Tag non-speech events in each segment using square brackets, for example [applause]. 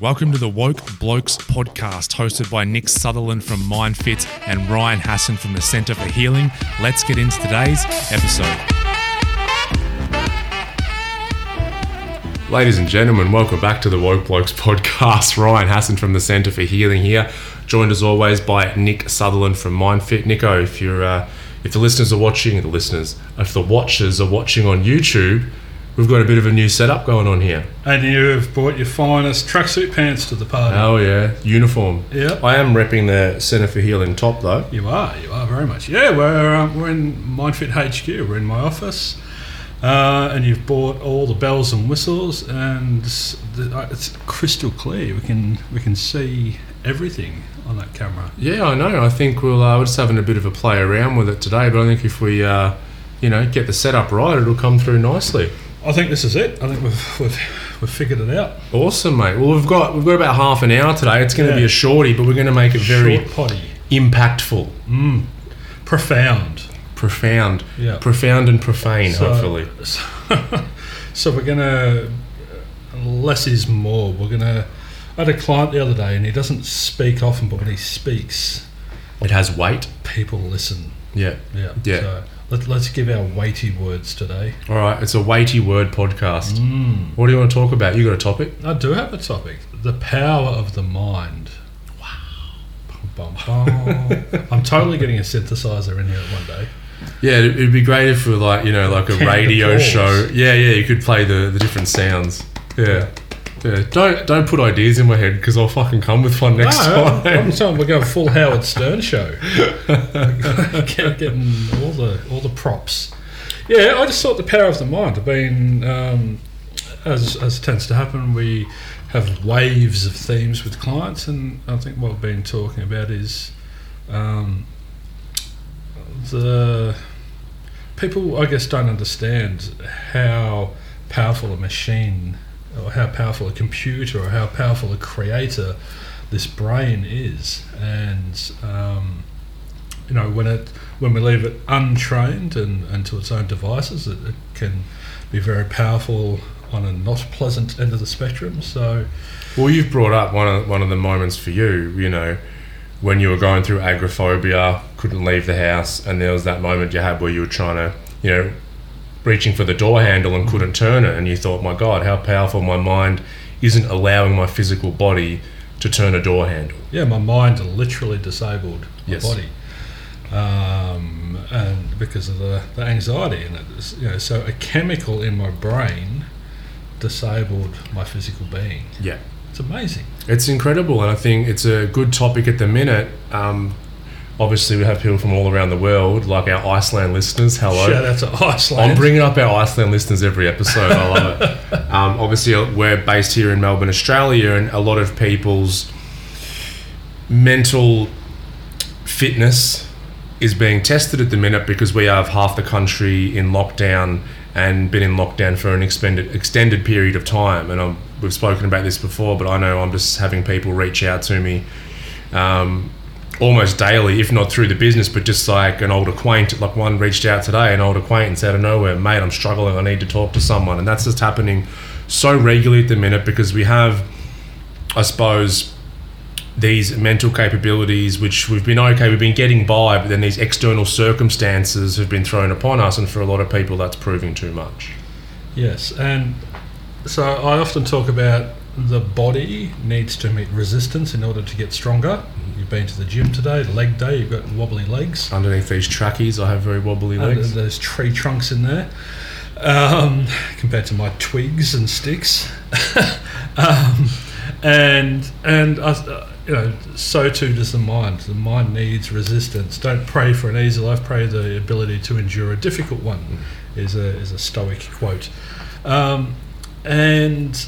Welcome to the Woke Blokes podcast, hosted by Nick Sutherland from MindFit and Ryan Hassan from the Centre for Healing. Let's get into today's episode. Ladies and gentlemen, welcome back to the Woke Blokes podcast. [laughs] Ryan Hassan from the Centre for Healing here, joined as always by Nick Sutherland from MindFit. Nico, if you're uh, if the listeners are watching, the listeners, if the watchers are watching on YouTube, we've got a bit of a new setup going on here. And you've brought your finest tracksuit pants to the party. Oh yeah, uniform. Yeah. I am repping the Centre for Healing top though. You are, you are very much. Yeah, we're, um, we're in MindFit HQ, we're in my office. Uh, and you've bought all the bells and whistles, and the, uh, it's crystal clear. We can we can see everything on that camera. Yeah, I know. I think we'll uh, we're just having a bit of a play around with it today, but I think if we uh, you know get the setup right, it'll come through nicely. I think this is it. I think we've we've, we've figured it out. Awesome, mate. Well, we've got we've got about half an hour today. It's going to Yeah. be a shorty, but we're going to make it very Short potty, impactful, mm. profound. profound, Yeah. profound and profane. So- hopefully, So, [laughs] so we're gonna less is more. We're gonna. I had a client the other day, and he doesn't speak often, but when he speaks, it has weight. people listen. Yeah. Yeah. Yeah. So let, let's give our weighty words today. All right. It's a weighty word podcast. Mm. What do you want to talk about? You got a topic? I do have a topic: the power of the mind. Wow. Bum, bum. [laughs] I'm totally getting a synthesizer in here one day. Yeah, it'd, be great if we were like you know like a radio show. Yeah, yeah, you could play the, the different sounds. Yeah. Yeah, don't don't put ideas in my head because I'll fucking come with one next no, I'm time. we're going full Howard Stern show. [laughs] Get- Getting all the all the props. Yeah, I just thought the power of the mind. I've been, um, as as tends to happen, we have waves of themes with clients, and I think what we've been talking about is um, the people. I guess don't understand how powerful a machine, or how powerful a computer, or how powerful a creator this brain is, and um, you know when it when we leave it untrained and, and to its own devices, it, it can be very powerful on a not pleasant end of the spectrum. So Well, you've brought up one of one of the moments for you. You know, when you were going through agoraphobia, couldn't leave the house, and there was that moment you had where you were trying to, you know, reaching for the door handle and couldn't turn it, and you thought, my God, how powerful my mind isn't allowing my physical body to turn a door handle. yeah, my mind literally disabled my Yes. body. Um, and because of the, the anxiety in it, you know, so a chemical in my brain disabled my physical being. Yeah. It's amazing. It's incredible, and I think it's a good topic at the minute. Um, obviously, we have people from all around the world, like our Iceland listeners. Hello. Shout out to Iceland. I'm bringing up our Iceland listeners every episode. I love it. [laughs] Um, obviously, we're based here in Melbourne, Australia, and a lot of people's mental fitness is being tested at the minute because we have half the country in lockdown and been in lockdown for an extended extended period of time. And I'm, we've spoken about this before, but I know I'm just having people reach out to me. Um, almost daily, if not through the business, but just like an old acquaintance. Like one reached out today, an old acquaintance out of nowhere, mate, I'm struggling. I need to talk to someone, and that's just happening so regularly at the minute because we have, I suppose, these mental capabilities which we've been okay, we've been getting by, but then these external circumstances have been thrown upon us, and for a lot of people, that's proving too much. Yes, and so I often talk about the body needs to meet resistance in order to get stronger. You've been to the gym today, leg day, you've got wobbly legs. Underneath these trackies, I have very wobbly And legs. Those tree trunks in there um, compared to my twigs and sticks. [laughs] um, and and I, uh, you know, so too does the mind. The mind needs resistance. Don't pray for an easy life. Pray the ability to endure a difficult one. Is a is a Stoic quote. Um, and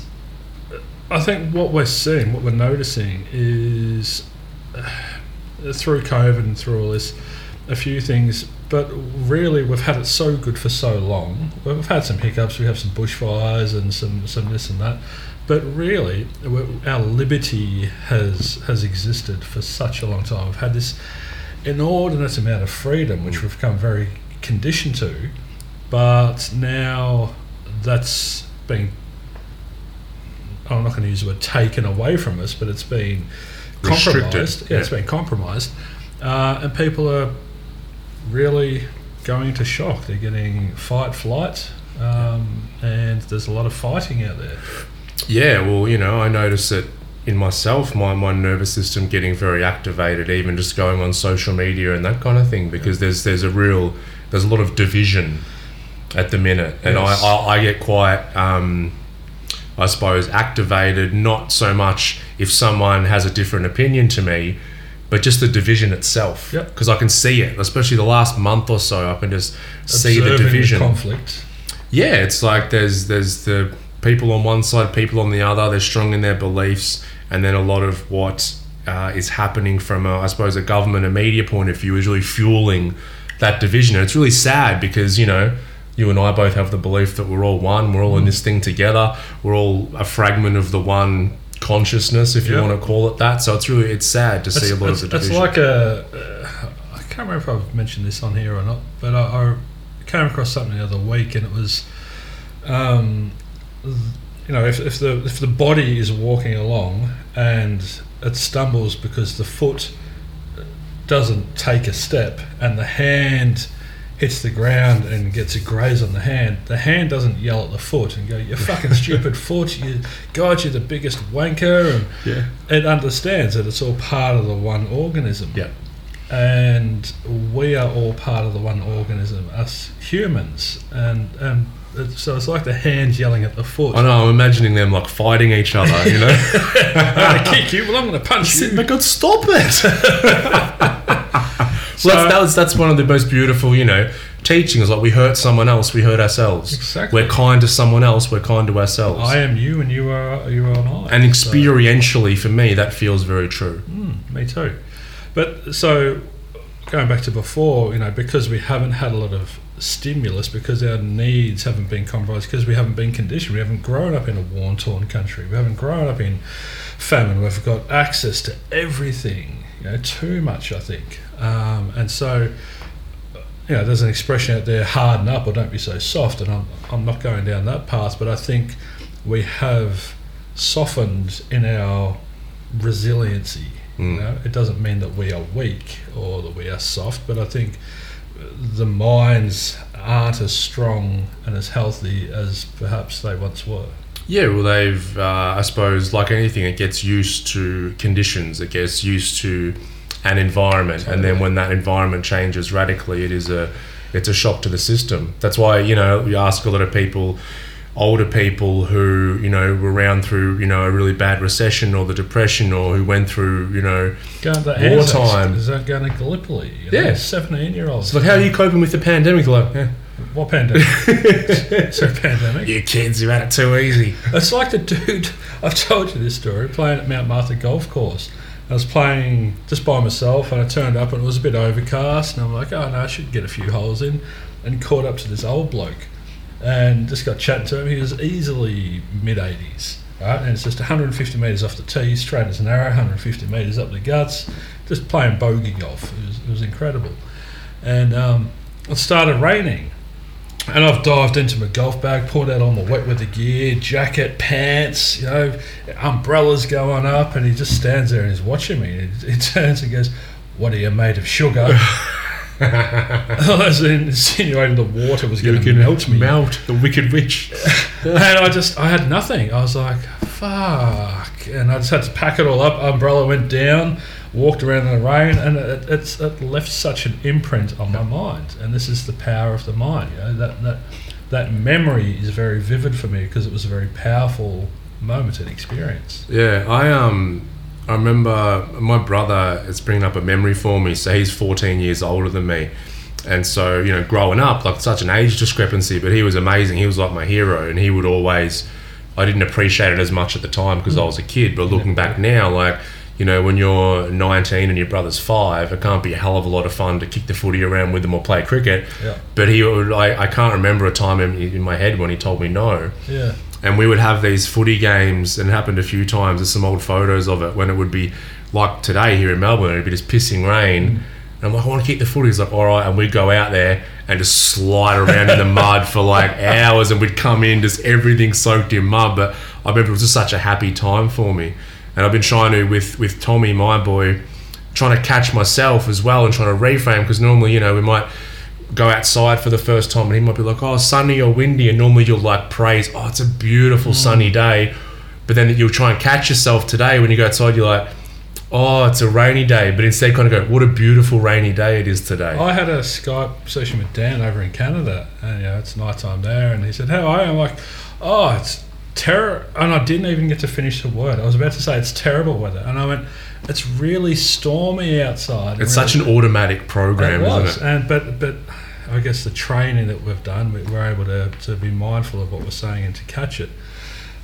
I think what we're seeing, what we're noticing, is [sighs] through COVID and through all this, a few things. But really, we've had it so good for so long. We've had some hiccups. We have some bushfires and some some this and that. But really, our liberty has has existed for such a long time. We've had this inordinate amount of freedom, which mm. we've become very conditioned to. But now that's being I'm not going to use the word taken away from us, but it's been compromised. Yeah, it's yeah. been compromised, uh, and people are really going to shock. They're getting fight, flight, um, and there's a lot of fighting out there. Yeah, well, you know, I notice it in myself, my, my nervous system getting very activated, even just going on social media and that kind of thing, because there's there's a real there's a lot of division at the minute, and Yes. I, I I get quite um, I suppose activated, not so much if someone has a different opinion to me. But just the division itself, Yep. because I can see it, especially the last month or so. I can just see the Observing division. conflict. Yeah, it's like there's there's the people on one side, people on the other. They're strong in their beliefs, and then a lot of what uh, is happening from, a, I suppose, a government and media point of view is really fueling that division. And it's really sad because you know you and I both have the belief that we're all one. We're all in this thing together. We're all a fragment of the one consciousness, if you Yeah. want to call it that. So it's really it's sad to see a lot of the it's like a. Uh, I can't remember if I've mentioned this on here or not, but I, I came across something the other week, and it was, um, you know, if, if the if the body is walking along and it stumbles because the foot doesn't take a step and the hand hits the ground and gets a graze on the hand, the hand doesn't yell at the foot and go, "You [laughs] fucking stupid foot! You, God, you're the biggest wanker!" And yeah, it understands that it's all part of the one organism. yeah, And we are all part of the one organism, us humans. And um, and it, so it's like the hands yelling at the foot. I know. I'm imagining them like fighting each other. You know. [laughs] I'm gonna kick you, well, I'm going to punch you. My God, stop it! [laughs] So- well, that's, that was, that's one of the most beautiful, you know, teachings. Like we hurt someone else, we hurt ourselves. Exactly. We're kind to someone else, we're kind to ourselves. I am you, and you are you are I. and So- experientially, for me, that feels very true. Mm, me too. But so going back to before, you know, because we haven't had a lot of stimulus, because our needs haven't been compromised, because we haven't been conditioned, we haven't grown up in a war torn country, we haven't grown up in famine, we've got access to everything, you know, too much, I think. Um, and so, you know, there's an expression out there, harden up or don't be so soft, and I'm, I'm not going down that path, but I think we have softened in our resiliency. Mm. You know, it doesn't mean that we are weak or that we are soft, but I think the minds aren't as strong and as healthy as perhaps they once were. Yeah, well, they've, uh, I suppose, like anything, it gets used to conditions, it gets used to an environment, and then when that environment changes radically, it is a, it's a shock to the system. That's why you know you ask a lot of people, older people who you know were around through you know a really bad recession or the depression, or who went through you know. Wartime. Is that going to Gallipoli? You know, Yeah. 17 year olds. It's like, how are you coping with the pandemic? Like, yeah. What pandemic? [laughs] There a pandemic? you kids, you had it too easy. It's like the dude, [laughs] I've told you this story, playing at Mount Martha Golf Course. I was playing just by myself and I turned up and it was a bit overcast and I'm like, oh no, I should get a few holes in and caught up to this old bloke and just got chatting to him. He was easily mid 80s, right? And it's just 150 metres off the tee, straight as an arrow, 150 metres up the guts, just playing bogey golf. It was, it was incredible. And um, it started raining and I've dived into my golf bag, pulled out all my wet weather gear, jacket, pants, you know, umbrellas going up, and he just stands there and he's watching me. And he, he [laughs] turns and goes, "What are you made of sugar?" [laughs] [laughs] As in insinuating the water was going to melt me. Melt the wicked witch. and I just, I had nothing. I was like, "Fuck!" And I just had to pack it all up. Umbrella went down, walked around in the rain, and it, it's it left such an imprint on my mind. And this is the power of the mind. You know, that that that memory is very vivid for me because it was a very powerful moment and experience. Yeah, I um, I remember my brother is bringing up a memory for me. So he's 14 years older than me, and so you know, growing up, like such an age discrepancy, but he was amazing. He was like my hero, and he would always. I didn't appreciate it as much at the time because I was a kid, but looking back now, like you know, when you're 19 and your brother's five, it can't be a hell of a lot of fun to kick the footy around with them or play cricket. Yeah. But he, would, I, I can't remember a time in, in my head when he told me no Yeah. and we would have these footy games and it happened a few times there's some old photos of it when it would be like today here in Melbourne it'd be just pissing rain mm. and I'm like I want to kick the footy he's like all right and we'd go out there and just slide around in the [laughs] mud for like hours, and we'd come in just everything soaked in mud. But I remember it was just such a happy time for me, and I've been trying to with with Tommy, my boy, trying to catch myself as well and trying to reframe because normally you know we might go outside for the first time and he might be like, oh, sunny or windy. And normally you'll like praise, oh, it's a beautiful mm. sunny day. But then you'll try and catch yourself today when you go outside, you're like, oh, it's a rainy day. But instead, kind of go, what a beautiful rainy day it is today. I had a Skype session with Dan over in Canada, and you know, it's night time there, and he said, How are you? I'm like, Oh, it's terror. And I didn't even get to finish the word. I was about to say, It's terrible weather. And I went, It's really stormy outside. it's such an automatic program, it was. isn't it? And, but, but I guess the training that we've done, we we're able to, to be mindful of what we're saying and to catch it.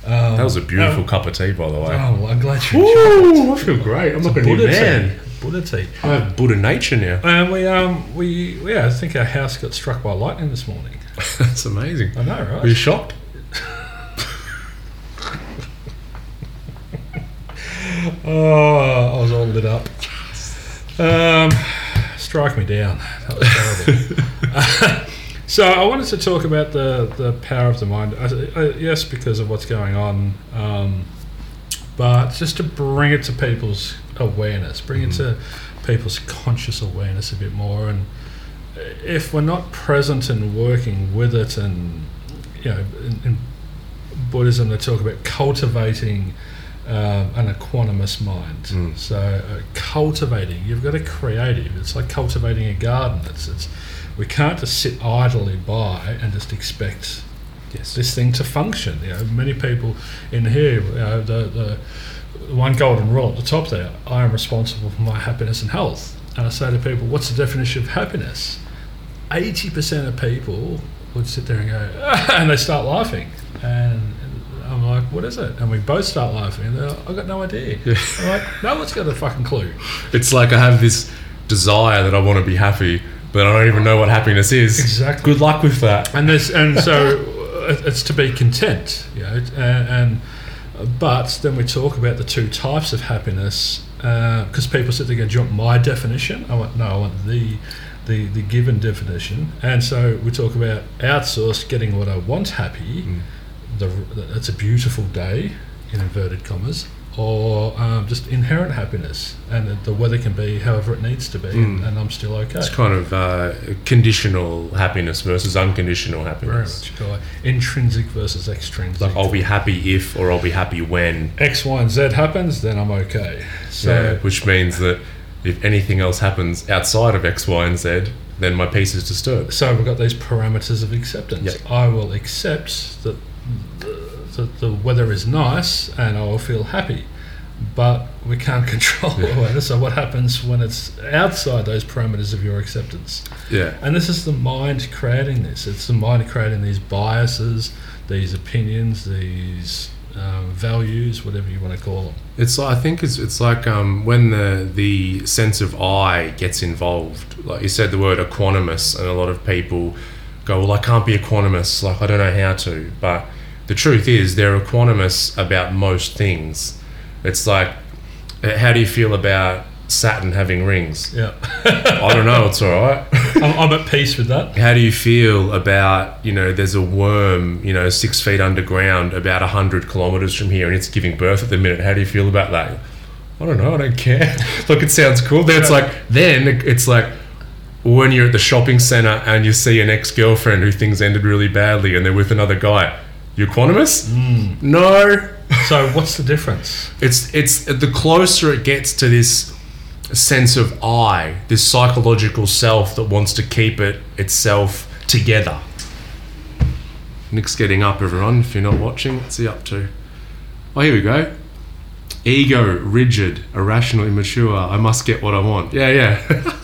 Um, That was a beautiful cup of tea, by the way. Oh, well, I'm glad you. Ooh, I feel great. I'm not going to be Buddha man. Buddha tea. I have Buddha nature now. And we, um, we, yeah, I think our house got struck by lightning this morning. [laughs] That's amazing. I know, right? Were you shocked? Oh, I was all lit up. Um, strike me down. That was terrible. [laughs] so I wanted to talk about the, the power of the mind. I, I, yes, because of what's going on, um, but just to bring it to people's awareness, bring it to people's conscious awareness a bit more. And if we're not present and working with it, and you know, in, in Buddhism they talk about cultivating um, an equanimous mind. Mm. So uh, cultivating, you've got to creative. It's like cultivating a garden. It's, it's we can't just sit idly by and just expect Yes. this thing to function. You know, many people in here, you know, the, the one golden rule at the top there, I am responsible for my happiness and health. And I say to people, what's the definition of happiness? 80% of people would sit there and go, [laughs] and they start laughing. And I'm like, what is it? And we both start laughing. And they're like, I've got no idea. Yeah. I'm like, no one's got a fucking clue. It's like I have this desire that I want to be happy, but I don't even know what happiness is. Exactly. Good luck with that. and this and so uh, it's to be content you know and, and but then we talk about the two types of happiness because people sit there and go, do you want my definition I want no I want the the the given definition and so we talk about outsourced getting what I want happy Mm. The, it's a beautiful day in inverted commas or um, just inherent happiness and the, the weather can be however it needs to be and, Mm. and I'm still okay It's kind of uh, conditional happiness versus unconditional happiness. very much intrinsic versus extrinsic Like I'll be happy if, or I'll be happy when. X, Y, and Z happens, then I'm okay. So yeah, which means that if anything else happens outside of X, Y, and Z, then my peace is disturbed. so we've got these parameters of acceptance. Yep. I will accept that the, that the weather is nice and I will feel happy. But we can't [laughs] control the weather. So what happens when it's outside those parameters of your acceptance? Yeah. And this is the mind creating this. It's the mind creating these biases, these opinions, these um, values, whatever you want to call them. It's I think it's it's like um, when the the sense of I gets involved. Like you said, the word equanimous, and a lot of people go, "Well, I can't be equanimous. Like I don't know how to." But the truth is, they're equanimous about most things. It's like, uh, how do you feel about Saturn having rings? Yeah. [laughs] I don't know. It's all right. [laughs] I'm, I'm at peace with that. How do you feel about you know there's a worm you know six feet underground about a hundred kilometers from here and it's giving birth at the minute? How do you feel about that? I don't know. I don't care. [laughs] Look, it sounds cool. Then it's like then it's like when you're at the shopping center and you see an ex girlfriend who things ended really badly and they're with another guy. You equanimous? Hmm. No. So what's the difference? It's it's the closer it gets to this sense of I, this psychological self that wants to keep it itself together. Nick's getting up, everyone. If you're not watching, what's he up to? Oh, here we go. Ego, rigid, irrational, immature. I must get what I want. Yeah, yeah,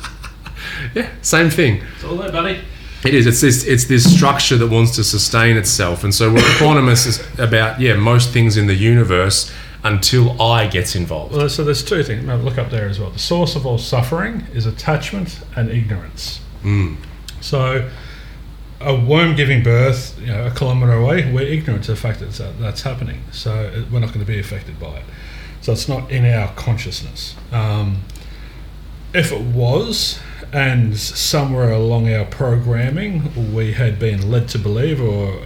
[laughs] yeah. Same thing. It's all there, buddy. It is. It's this. It's this structure that wants to sustain itself, and so what equanimous is about. Yeah, most things in the universe until I gets involved. Well, so there's two things. Now, Look up there as well. The source of all suffering is attachment and ignorance. Mm. So, a worm giving birth, you know, a kilometre away, we're ignorant of the fact that that's, that's happening. So we're not going to be affected by it. So it's not in our consciousness. Um, if it was, and somewhere along our programming, we had been led to believe, or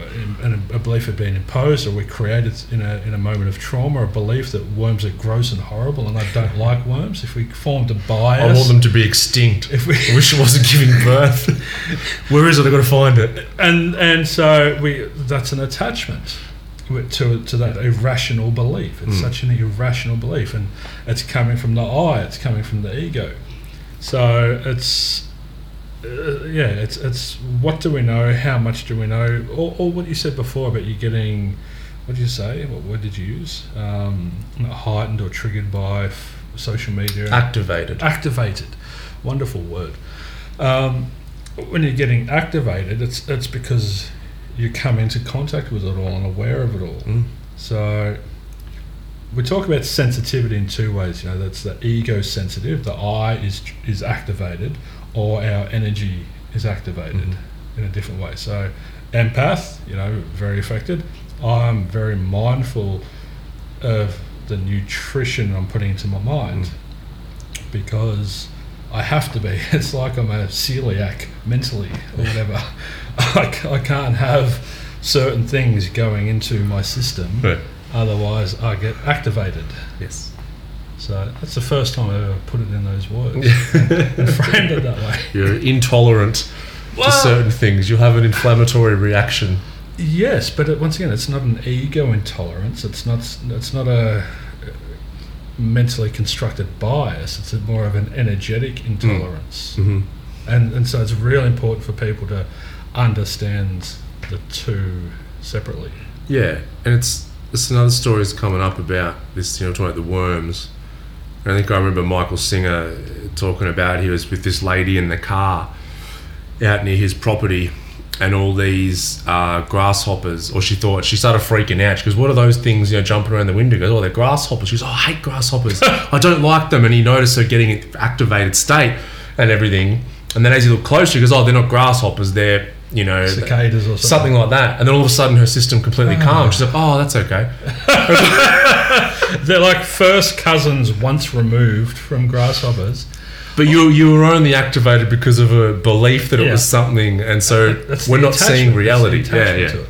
in, a belief had been imposed, or we created in a, in a moment of trauma a belief that worms are gross and horrible, and I don't [laughs] like worms. If we formed a bias, I want them to be extinct. If we I wish it wasn't giving birth. [laughs] Where is it? I've got to find it. And and so we that's an attachment to to that irrational belief. It's mm. such an irrational belief, and it's coming from the I. It's coming from the ego. So it's uh, yeah, it's it's what do we know? How much do we know? Or, or what you said before about you getting what did you say? What word did you use? Um, heightened or triggered by f- social media. Activated. Activated. Wonderful word. Um, when you're getting activated, it's it's because you come into contact with it all and aware of it all. Mm. So we talk about sensitivity in two ways. You know, that's the ego sensitive, the I is is activated, or our energy is activated mm-hmm. in a different way. So, empath, you know, very affected. I'm very mindful of the nutrition I'm putting into my mind mm. because I have to be. [laughs] It's like I'm a celiac mentally or whatever. [laughs] I, I can't have certain things going into my system. Right Otherwise, I get activated. Yes. So that's the first time I ever put it in those words [laughs] and framed it that way. You're intolerant well, to certain things. You'll have an inflammatory reaction. Yes, but it, once again, it's not an ego intolerance. It's not. It's not a mentally constructed bias. It's more of an energetic intolerance. Mm. Mm-hmm. And and so it's really important for people to understand the two separately. Yeah, and it's there's another story is coming up about this, you know, talking about the worms. I think I remember Michael Singer talking about he was with this lady in the car out near his property and all these uh, grasshoppers, or she thought she started freaking out. She goes, "What are those things? You know, jumping around the window?" He goes, "Oh, they're grasshoppers." She goes, "Oh, I hate grasshoppers. [laughs] I don't like them." And he noticed her getting an activated state and everything. And then as he looked closer, he goes, "Oh, they're not grasshoppers. They're you know, cicadas or something. something like that. And then all of a sudden, her system completely oh. calmed. She's like, "Oh, that's okay." [laughs] They're like first cousins once removed from grasshoppers. But you you were only activated because of a belief that it yeah. was something, and so that's we're not seeing reality. Yeah, yeah.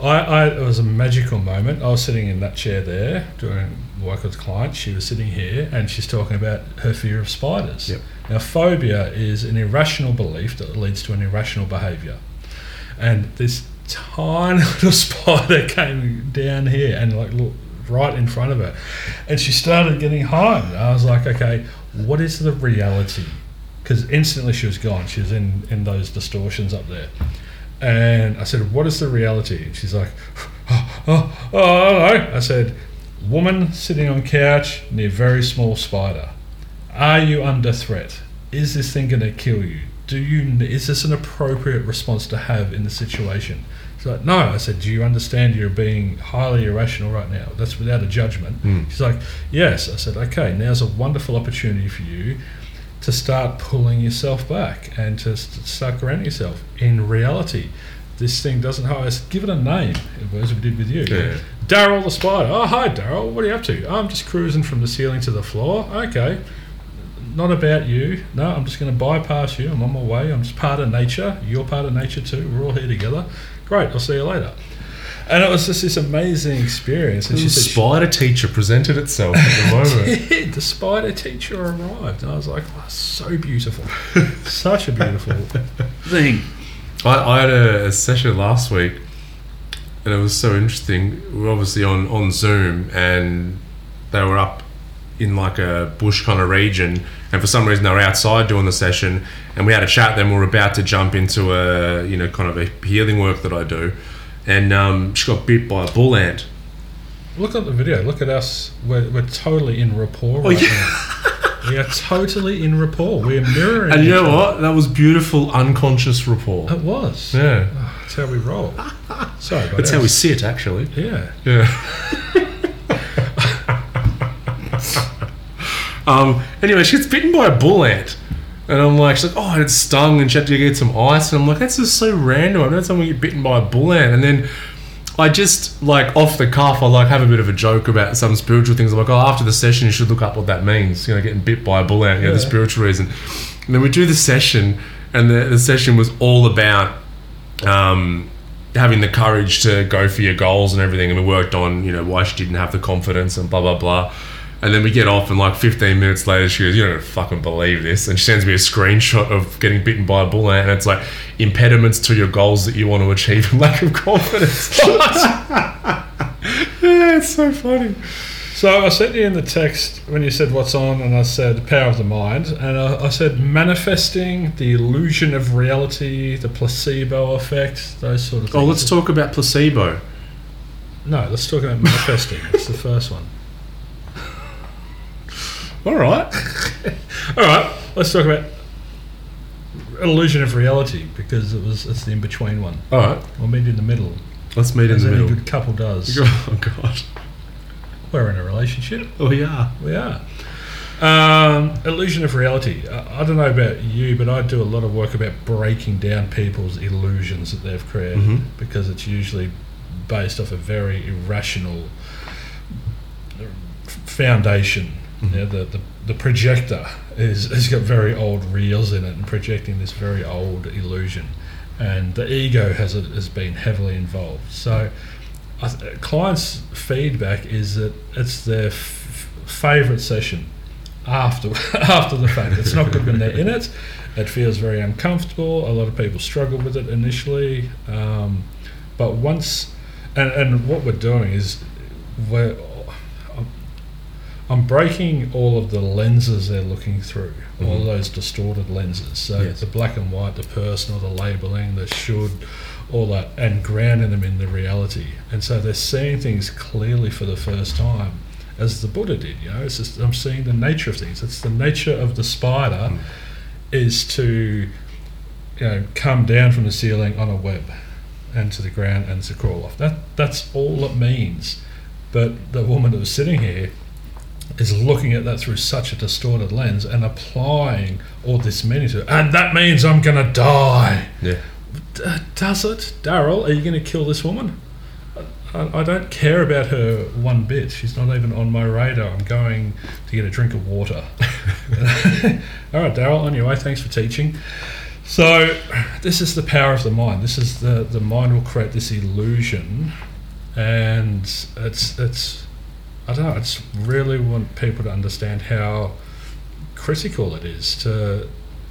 I, I, it was a magical moment. I was sitting in that chair there doing work with a client. She was sitting here, and she's talking about her fear of spiders. Yep. Now, phobia is an irrational belief that leads to an irrational behaviour and this tiny [laughs] little spider [laughs] came down here and like looked right in front of her, and she started getting heightened. I was like, okay, what is the reality? Because instantly she was gone. She was in in those distortions up there. And I said, What is the reality? And she's like, Oh, [laughs] oh, oh I don't know. I said, Woman sitting on couch near very small spider. Are you under threat? Is this thing going to kill you? Do you is this an appropriate response to have in the situation? She's like, no. I said, do you understand you're being highly irrational right now? That's without a judgment. Mm. She's like, yes. I said, okay. Now's a wonderful opportunity for you to start pulling yourself back and to, start grounding yourself in reality. This thing doesn't. I said, give it a name, as we did with you. Yeah. Daryl the spider. Oh, hi, Daryl. What are you up to? Oh, I'm just cruising from the ceiling to the floor. Okay not about you. No, I'm just going to bypass you. I'm on my way. I'm just part of nature. You're part of nature too. We're all here together. Great. I'll see you later. And it was just this amazing experience. And the she spider teacher presented itself at the [laughs] moment. did. The spider teacher arrived. And I was like, oh, so beautiful. Such a beautiful thing. I, I had a, a, session last week and it was so interesting. We are obviously on, on Zoom and they were up in like a bush kind of region, and for some reason they were outside doing the session, and we had a chat. Then we are about to jump into a you know kind of a healing work that I do, and um, she got bit by a bull ant. Look at the video. Look at us. We're, we're totally in rapport oh, right oh, yeah. now. we are totally in rapport. We're mirroring. And you know what? That was beautiful, unconscious rapport. It was. Yeah. Oh, that's how we roll. Sorry, that's how we sit, actually. Yeah. Yeah. [laughs] Um, anyway, she gets bitten by a bull ant. And I'm like, she's like, oh, it's stung, and she had to get some ice. And I'm like, that's just so random. I've never seen someone get bitten by a bull ant. And then I just, like, off the cuff, I like have a bit of a joke about some spiritual things. I'm like, oh, after the session, you should look up what that means. You know, getting bit by a bull ant, you know, the spiritual reason. And then we do the session, and the, the session was all about um, having the courage to go for your goals and everything. And we worked on, you know, why she didn't have the confidence and blah, blah, blah. And then we get off, and like 15 minutes later, she goes, You don't fucking believe this. And she sends me a screenshot of getting bitten by a bull ant, and it's like impediments to your goals that you want to achieve and lack of confidence. [laughs] yeah, it's so funny. So I sent you in the text when you said what's on, and I said power of the mind, and I, I said manifesting, the illusion of reality, the placebo effect, those sort of oh, things. Oh, let's talk about placebo. No, let's talk about manifesting. It's the first one. All right. [laughs] All right, let's talk about illusion of reality because it was it's the in between one. All right. We'll meet in the middle, Let's meet in as the any middle. good couple does. [laughs] Oh, God. We're in a relationship. Oh, yeah. We are. Um, illusion of reality. I, I don't know about you, but I do a lot of work about breaking down people's illusions that they've created Mhm. because it's usually based off a very irrational foundation. Mhm. Yeah, the, the, the projector is has got very old reels in it and projecting this very old illusion, and the ego has has been heavily involved. So, clients' feedback is that it's their f- favorite session after [laughs] after the fact. It's not good when they're in it. It feels very uncomfortable. A lot of people struggle with it initially, um, but once and, and what we're doing is we're I'm breaking all of the lenses they're looking through, all Mhm. those distorted lenses. So Yes. the black and white, the personal, the labeling, the should, all that, and grounding them in the reality. And so they're seeing things clearly for the first time, as the Buddha did. You know, it's just I'm seeing the nature of things. It's the nature of the spider Mm. is to, you know, come down from the ceiling on a web, and to the ground and to crawl off. That that's all it means. But the woman that was sitting here is looking at that through such a distorted lens and applying all this meaning to it. And that means I'm going to die. Yeah. D- does it? Daryl, are you going to kill this woman? I, I don't care about her one bit. She's not even on my radar. I'm going to get a drink of water. [laughs] [laughs] All right, Daryl, on your way. Thanks for teaching. So, this is the power of the mind. This is the the mind will create this illusion, and it's it's I don't know. It's really want people to understand how critical it is to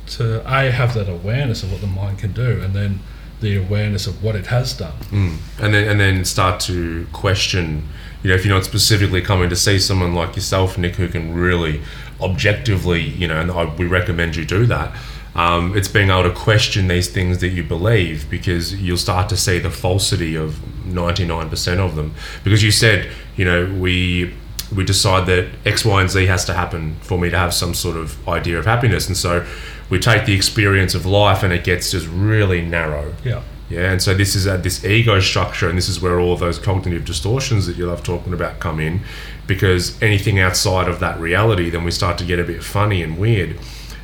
to a have that awareness of what the mind can do, and then the awareness of what it has done. Mm. And then and then start to question. You know, if you're not specifically coming to see someone like yourself, Nick, who can really objectively, you know, and I, we recommend you do that. Um, it's being able to question these things that you believe because you'll start to see the falsity of 99% of them. Because you said, you know, we we decide that X, Y, and Z has to happen for me to have some sort of idea of happiness, and so we take the experience of life, and it gets just really narrow. Yeah. Yeah, and so this is at this ego structure, and this is where all those cognitive distortions that you love talking about come in, because anything outside of that reality, then we start to get a bit funny and weird.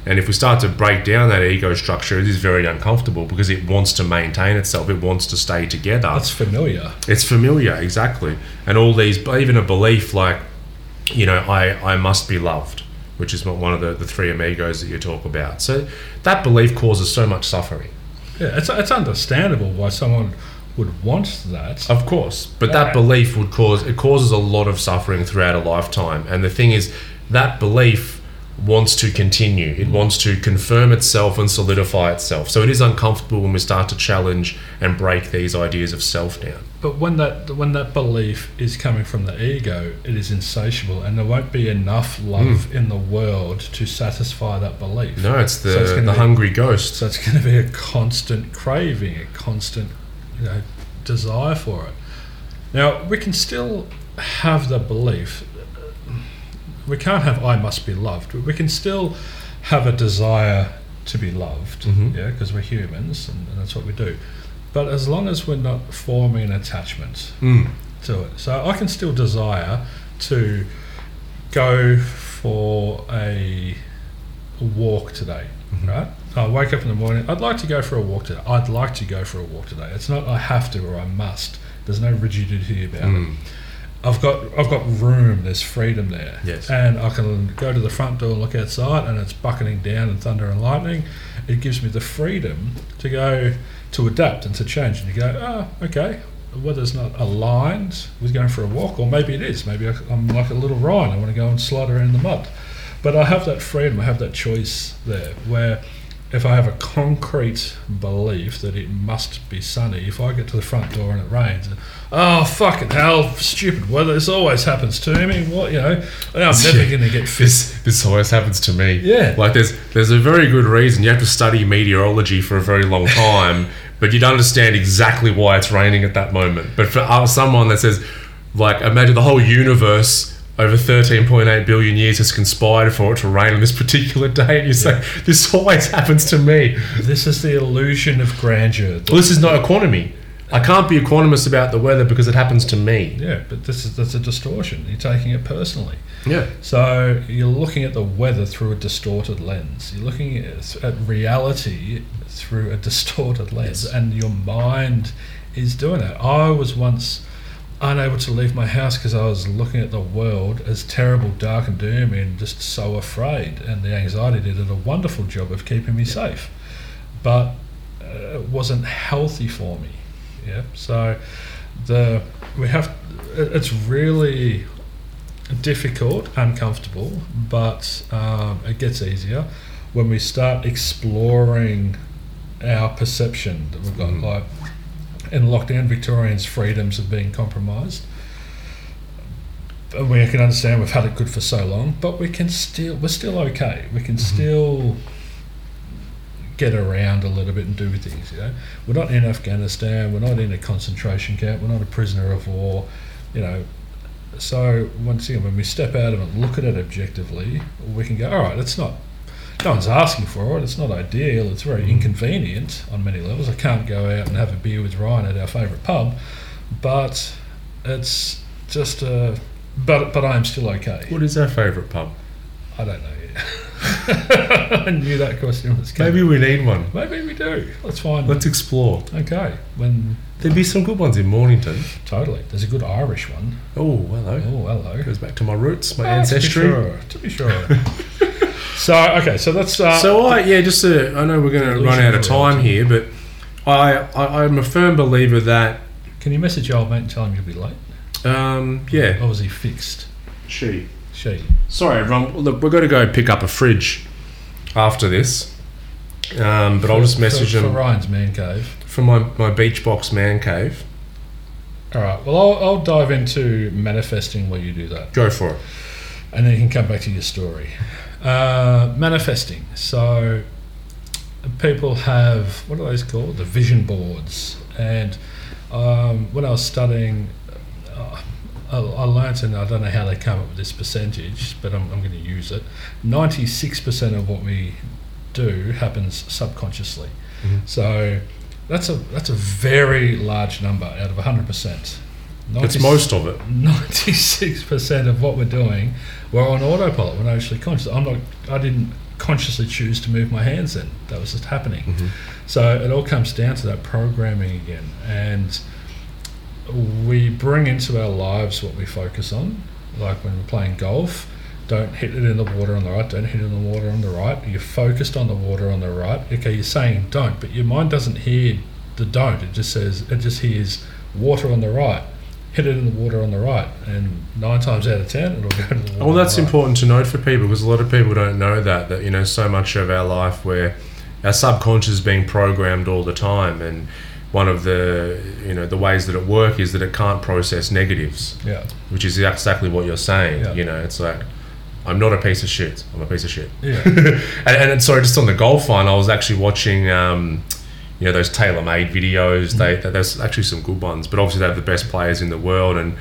And if we start to break down that ego structure, it is very uncomfortable because it wants to maintain itself, it wants to stay together. That's familiar. It's familiar, exactly. And all these, even a belief like, you know, I, I must be loved, which is one of the, the three amigos that you talk about. So that belief causes so much suffering. Yeah, it's it's understandable why someone would want that. Of course, but that belief would cause it causes a lot of suffering throughout a lifetime. And the thing is, that belief wants to continue. It wants to confirm itself and solidify itself. So it is uncomfortable when we start to challenge and break these ideas of self down. But when that when that belief is coming from the ego, it is insatiable, and there won't be enough love hmm. in the world to satisfy that belief. No, it's the So it's the be- hungry ghost. So it's going to be a constant craving, a constant you know, desire for it. Now we can still have the belief. We can't have "I must be loved." but We can still have a desire to be loved, Mhm. yeah, because we're humans and, and that's what we do. But as long as we're not forming an attachment Mm. to it, so I can still desire to go for a walk today, Mhm. right? I wake up in the morning. I'd like to go for a walk today. I'd like to go for a walk today. It's not I have to or I must. There's no rigidity about it. I've got I've got room. There's freedom there. Yes. And I can go to the front door and look outside, and it's bucketing down and thunder and lightning. It gives me the freedom to go to adapt and to change, and you go, oh, okay. The weather's not aligned with going for a walk, or maybe it is. Maybe I'm like a little Ryan. I want to go and slide around in the mud. But I have that freedom. I have that choice there. Where if I have a concrete belief that it must be sunny, if I get to the front door and it rains, oh fucking hell, stupid weather! This always happens to me. What you know? I'm never going to get fit. This this always happens to me. Yeah. Like there's there's a very good reason you have to study meteorology for a very long [laughs] time, but you'd understand exactly why it's raining at that moment. But for uh, someone that says, like, imagine the whole universe over 13.8 billion years has conspired for it to rain on this particular day, and you say this always happens to me. This is the illusion of grandeur. Well, this is not economy. I can't be equanimous about the weather because it happens to me. Yeah, but this is that's a distortion. You're taking it personally. Yeah. So you're looking at the weather through a distorted lens. You're looking at, at reality through a distorted lens, Yes. and your mind is doing that. I was once unable to leave my house because I was looking at the world as terrible, dark, and doomy, and just so afraid. And the anxiety did a wonderful job of keeping me safe, but uh, it wasn't healthy for me. Yeah. So the we have it's really difficult, uncomfortable, but um, it gets easier when we start exploring our perception that we've got. Mhm. Like in lockdown, Victorians' freedoms have been compromised. And we can understand we've had it good for so long, but we can still we're still okay. We can mm-hmm. still get around a little bit and do things. You know, we're not in Afghanistan. We're not in a concentration camp. We're not a prisoner of war. You know, so once again, when we step out of it, and look at it objectively, we can go, all right, it's not. No one's asking for it. It's not ideal. It's very inconvenient on many levels. I can't go out and have a beer with Ryan at our favourite pub, but it's just a. But but I'm still okay. What is our favourite pub? I don't know yet. [laughs] I knew that question was coming. Maybe we need one. Maybe we do. Let's find. Let's explore. okay. When There'd be some good ones in Mornington. totally, there's a good Irish one. Oh, hello. Oh, hello. Goes back to my roots, my ancestry. To be sure. To be sure. [laughs] so okay, so let's start. So I yeah, just to, I know we're going to run out of of time here, but I, I I'm a firm believer that Can you message your old mate and tell him you'll be late? um, yeah. Or was he fixed? She. She. Sorry, everyone. Look, we're going to go pick up a fridge after this, um, but I'll just message for, them for Ryan's man cave. from my my beach box man cave. All right. Well, I'll, I'll dive into manifesting while you do that. Go for it. and then you can come back to your story. Uh, manifesting. So people have what are those called? The vision boards. And um, when I was studying, uh, I, I learnt, and I don't know how they come up with this percentage, but I'm, I'm going to use it. Ninety-six percent of what we do happens subconsciously. Mhm. So that's a that's a very large number out of hundred percent. It's most of it. Ninety-six percent of what we're doing, we're on autopilot. We're not actually conscious. I'm not. I didn't consciously choose to move my hands. Then that was just happening. Mhm. So it all comes down to that programming again, and we bring into our lives what we focus on. Like when we're playing golf, don't hit it in the water on the right. Don't hit it in the water on the right. You're focused on the water on the right. Okay, you're saying don't, but your mind doesn't hear the don't. It just says it just hears water on the right. Hit it in the water on the right, and nine times out of ten, it'll go to the water. Well, that's right. important to note for people because a lot of people don't know that that you know so much of our life where our subconscious is being programmed all the time, and one of the you know the ways that it work is that it can't process negatives, Yeah, which is exactly what you're saying. Yeah. You know, it's like I'm not a piece of shit. I'm a piece of shit. yeah, [laughs] and, and sorry, just on the golf one, I was actually watching, um, you know, those TaylorMade videos. They, Mm-hmm. there's actually some good ones, but obviously they have the best players in the world, and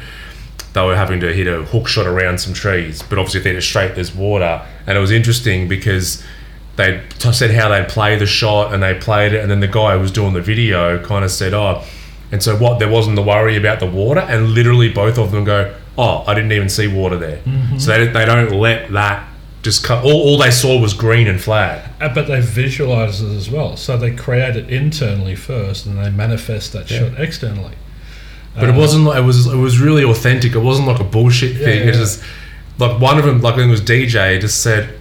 they were having to hit a hook shot around some trees. But obviously, if they hit it straight, there's water, and it was interesting because they said how they'd play the shot, and they played it, and then the guy who was doing the video kind of said, "Oh." And so what? There wasn't the worry about the water, and literally both of them go, "Oh, I didn't even see water there." Mm-hmm. So they, they don't let that just cut. All, all they saw was green and flat. Uh, but they visualize it as well. So they create it internally first, and they manifest that Yeah. shot externally. But it wasn't like it was. It was really authentic. It wasn't like a bullshit thing. yeah. It just like one of them, like I think it was DJ, just said,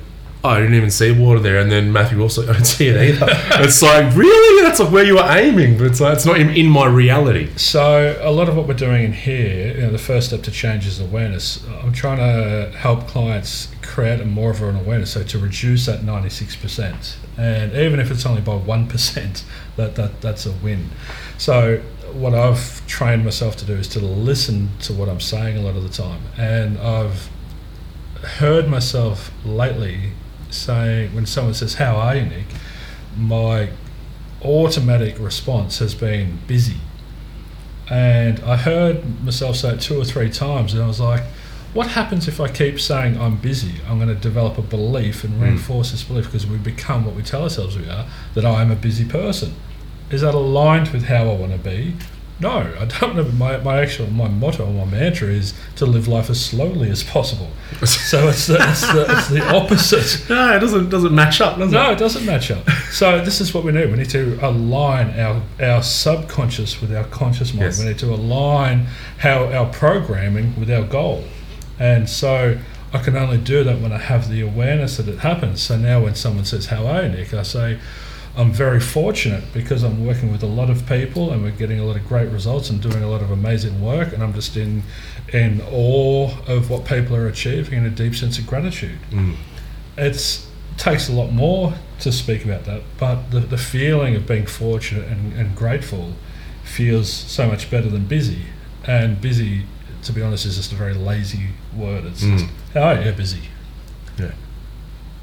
"Oh, I didn't even see water there," and then Matthew also, [laughs] "I didn't see it either." it's like really, that's like where you were aiming, but it's like it's not in, in my reality. So a lot of what we're doing in here, you know, the first step to change is awareness. I'm trying to help clients create a more of an awareness, so to reduce that 96%, and even if it's only by one percent, [laughs] that, that that's a win. So what I've trained myself to do is to listen to what I'm saying a lot of the time, and I've heard myself lately saying when someone says, "How are you, Nick?" my automatic response has been busy. And I heard myself say it two or three times, and I was like, what happens if I keep saying I'm busy? I'm going to develop a belief and hmm. reinforce this belief because we become what we tell ourselves we are that I am a busy person. Is that aligned with how I want to be? No, I don't know. My, my actual my motto, or my mantra is to live life as slowly as possible. [laughs] So it's the, it's the, it's the opposite. [laughs] No, it doesn't doesn't match up, does No, it? it doesn't match up. So this is what we need. We need to align our our subconscious with our conscious mind. Yes. We need to align how our programming with our goal. And so I can only do that when I have the awareness that it happens. So now when someone says, "How are you, Nick?" I say, "I'm very fortunate because I'm working with a lot of people and we're getting a lot of great results and doing a lot of amazing work, and I'm just in in awe of what people are achieving and a deep sense of gratitude." Mm. it's takes a lot more to speak about that, but the, the feeling of being fortunate and, and grateful feels so much better than busy. And busy, to be honest, is just a very lazy word. It's Mm. just, how are? Busy.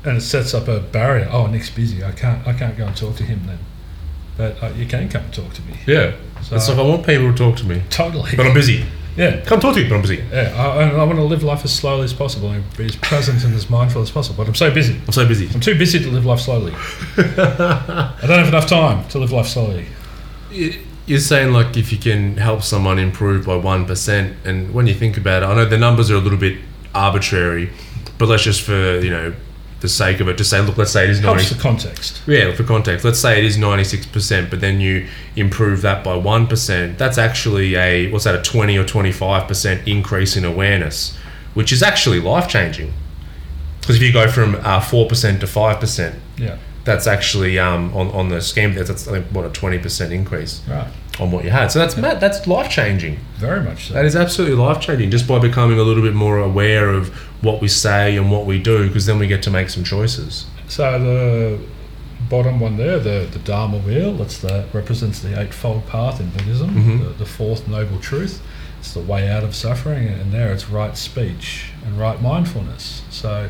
And it sets up a barrier. Oh, Nick's busy. I can't. I can't go and talk to him then. But uh, you can come and talk to me. Yeah. So It's like I want people to talk to me, totally. but I'm busy. yeah. Come talk to me, but I'm busy. Yeah. I, I, want to live life as slowly as possible and be as present and as mindful as possible. But I'm so busy. I'm so busy. I'm too busy to live life slowly. I don't have enough time to live life slowly. You're saying like if you can help someone improve by one percent, and when you think about it, I know the numbers are a little bit arbitrary, but let's just for you know the sake of it, just say look, let's say it is Helps ninety. the context. Yeah, for context, let's say it is ninety six percent, but then you improve that by one percent. That's actually a what's that a twenty or twenty five percent increase in awareness, which is actually life changing. Because if you go from uh, four percent to five percent, Yeah. that's actually um, on on the scheme. That's, that's what a twenty percent increase Right. On what you had. So that's mad. That's life changing. Very much so. That is absolutely life changing. Just by becoming a little bit more aware of what we say and what we do, because then we get to make some choices. So the bottom one there, the, the Dharma wheel, that's the represents the eightfold path in Buddhism, Mhm. the, the fourth noble truth. It's the way out of suffering, and there it's right speech and right mindfulness. So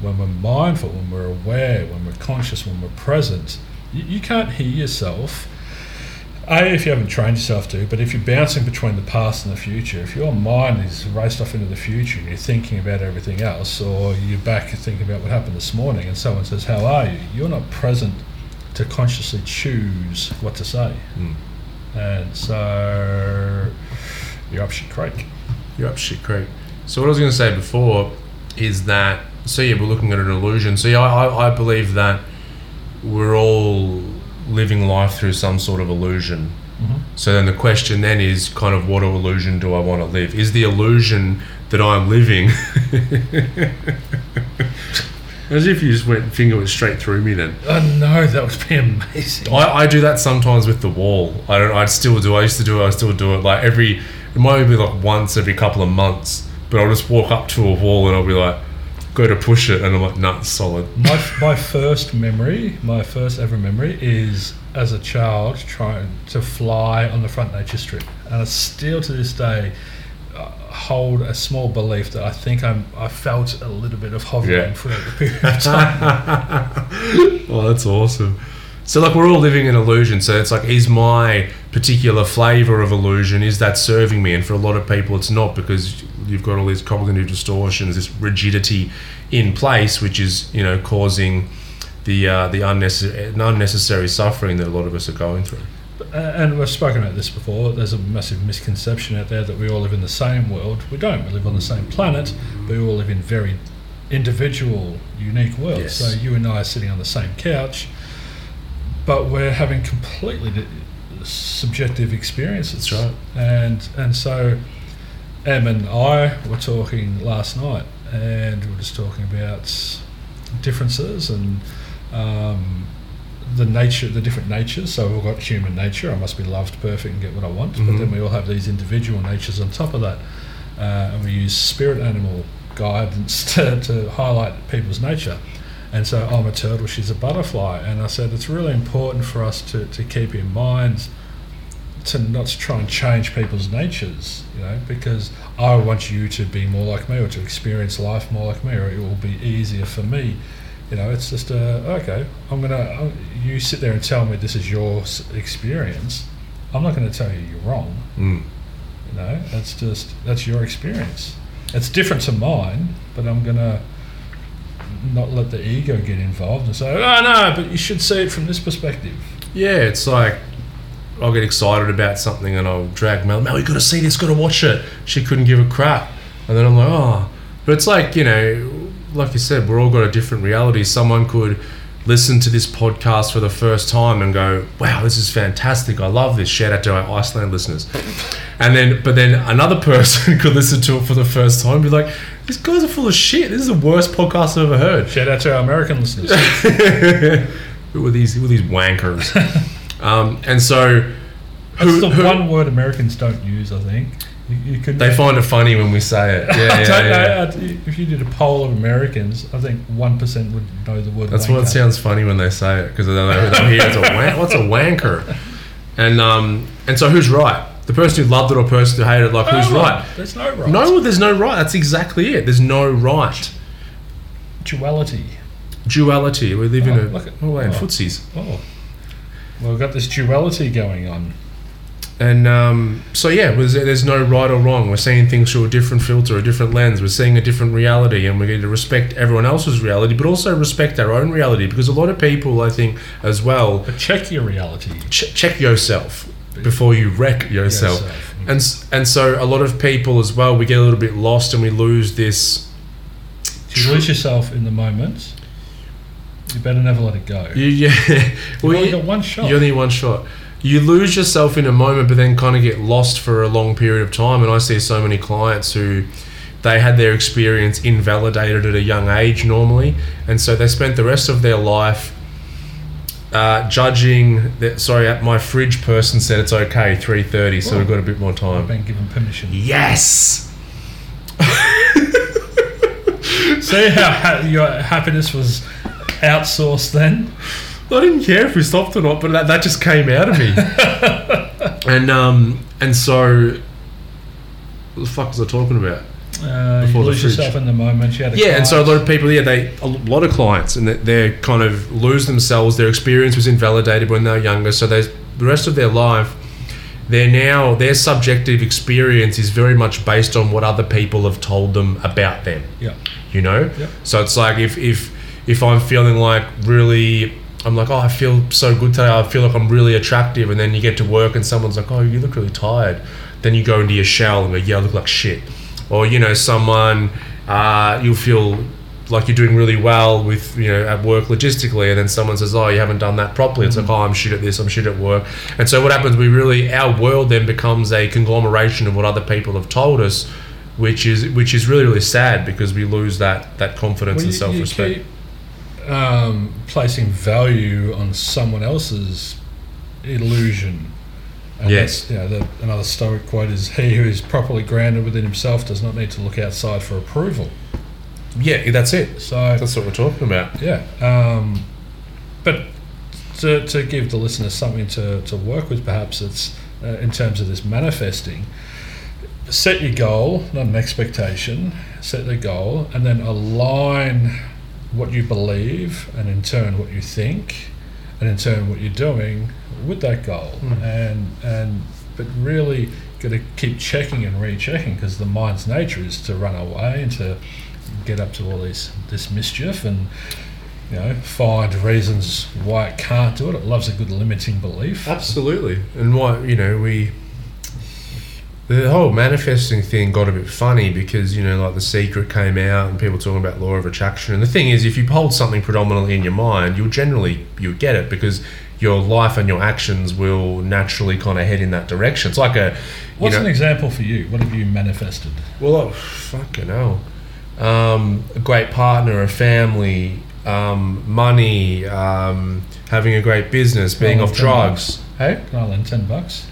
when we're mindful, when we're aware, when we're conscious, when we're present, you, you can't hear yourself. A, if you haven't trained yourself to, but if you're bouncing between the past and the future, if your mind is raced off into the future and you're thinking about everything else, or you're back thinking about what happened this morning and someone says, How are you? You're not present to consciously choose what to say. Mm. And so you're up shit creek. You're up shit creek. So what I was going to say before is that so yeah, we're looking at an illusion. So yeah, I, I- I believe that we're all living life through some sort of illusion. Mm-hmm. So then the question then is kind of what illusion do I want to live? Is the illusion that I'm living [laughs] as if you just went finger went straight through me then. Oh no, that would be amazing. I, I do that sometimes with the wall. I don't. I still do. I used to do it. I still do it. Like every. It might be like once every couple of months. But I'll just walk up to a wall and I'll be like, go to push it, and I'm like, nah, solid. my, my first memory, my first ever memory, is as a child trying to fly on the front nature strip, and I still to this day uh, hold a small belief that I think I'm I felt a little bit of hovering Yeah. for a period of time. [laughs] oh, that's awesome. So like we're all living in illusion. So it's like, is my particular flavor of illusion is that serving me? And for a lot of people, it's not because you've got all these cognitive distortions, this rigidity in place, which is you know causing the uh, the unnecessary unnecessary suffering that a lot of us are going through. Uh, and we've spoken about this before. There's a massive misconception out there that we all live in the same world. We don't. We live on the same planet, but we all live in very individual, unique worlds. Yes. So you and I are sitting on the same couch, but we're having completely subjective experiences. That's right. And and so Em and I were talking last night, and we were just talking about differences and um, the nature, the different natures. So we've got human nature. I must be loved, perfect, and get what I want. But Mhm. then we all have these individual natures on top of that, uh, and we use spirit animal guidance [laughs] to, to highlight people's nature. And so I'm a turtle, she's a butterfly. And I said it's really important for us to, to keep in mind to not try and change people's natures, you know, because I want you to be more like me or to experience life more like me, or it will be easier for me. You know, it's just uh, okay. I'm gonna. uh, You sit there and tell me this is your experience. I'm not going to tell you you're wrong. Mm. You know, that's just that's your experience. It's different to mine, but I'm gonna not let the ego get involved and say, "Oh no, but you should see it from this perspective." Yeah, it's like I'll get excited about something and I'll drag Mel. Mel, you got to see this, got to watch it. She couldn't give a crap, and then I'm like, oh. But it's like you know, like you said, we're all got a different reality. Someone could listen to this podcast for the first time and go, wow, this is fantastic. I love this. Shout out to our Iceland listeners. And then, but then another person [laughs] could listen to it for the first time and be like, these guys are full of shit. This is the worst podcast I've ever heard. Shout out to our American listeners. [laughs] Who are these? Who are these wankers? [laughs] um, and so, That's who, the who- one word Americans don't use. I think you, you could. they find it funny when we say it. [laughs] Yeah, yeah, yeah. know. If you did a poll of Americans, I think one percent would know the word. That's what sounds funny when they say it because they don't know they'll hear it's a [laughs] wank. What's a wanker? And um, and so who's right? The person who loved it or person who hated it? Like who's Oh, right? There's no right. No, there's no right. That's exactly it. There's no right. duality. Duality. We live in Oh, a look at- oh, in oh. footsies. Oh, well, we've got this duality going on. And um, so yeah, there's, no right or wrong. We're seeing things through a different filter, a different lens. We're seeing a different reality, and we're going to respect everyone else's reality, but also respect our own reality. Because a lot of people, I think, as well, But check your reality. ch- check yourself before you wreck yourself. Yourself. And and so a lot of people as well, we get a little bit lost, and we lose this. You lose yourself in the moment, you better never let it go. You, yeah, [laughs] only you- got one shot. You only one shot. You lose yourself in a moment, but then kind of get lost for a long period of time. And I see so many clients who they had their experience invalidated at a young age normally, and so they spent the rest of their life uh, judging. That, sorry, my fridge person said it's okay, three thirty, so Oh. we've got a bit more I've time. been given permission. Yes. [laughs] See how ha- your happiness was outsourced then? I didn't care if we stopped or not, but that, that just came out of me. [laughs] and um and so, what the fuck was I talking about? Uh, you Before lose fridge. yourself in the moment. You had a Yeah, and so a lot of people, yeah, they a lot of clients, and they're kind of lose themselves. Their experience was invalidated when they were younger, so they the rest of their life, they're now their subjective experience is very much based on what other people have told them about them. Yeah. You know, Yep. so it's like if if if I'm feeling like really. I'm like, oh, I feel so good today. I feel like I'm really attractive. And then you get to work and someone's like, oh, you look really tired. Then you go into your shower and go, yeah, I look like shit. Or, you know, someone, uh, you'll feel like you're doing really well with, you know, at work logistically. And then someone says, oh, you haven't done that properly. It's like, oh, I'm shit at this, I'm shit at work. And so what happens, we really, our world then becomes a conglomeration of what other people have told us. Which is which is really really sad because we lose that that confidence Well, and self you respect. keep, um, placing value on someone else's illusion. And Yes. You know, the, another Stoic quote is, "He who is properly grounded within himself does not need to look outside for approval." Yeah, that's it. So That's what we're talking about. yeah, um, but to, to give the listeners something to, to work with, perhaps it's uh, in terms of this manifesting. Set your goal, not an expectation. Set the goal, and then align what you believe, and in turn what you think, and in turn what you're doing with that goal. Mm. And and but really got to keep checking and rechecking because the mind's nature is to run away and to get up to all these this mischief and you know find reasons why it can't do it. It loves a good limiting belief. Absolutely. And why, you know, we the whole manifesting thing got a bit funny because you know like the secret came out and people talking about law of attraction and the thing is if you hold something predominantly in your mind you'll generally you'll get it because your life and your actions will naturally kind of head in that direction it's like a What's know, an example for you? What have you manifested? well oh, fucking hell um, a great partner a family um, money um, having a great business being off drugs hey Can I lend ten bucks?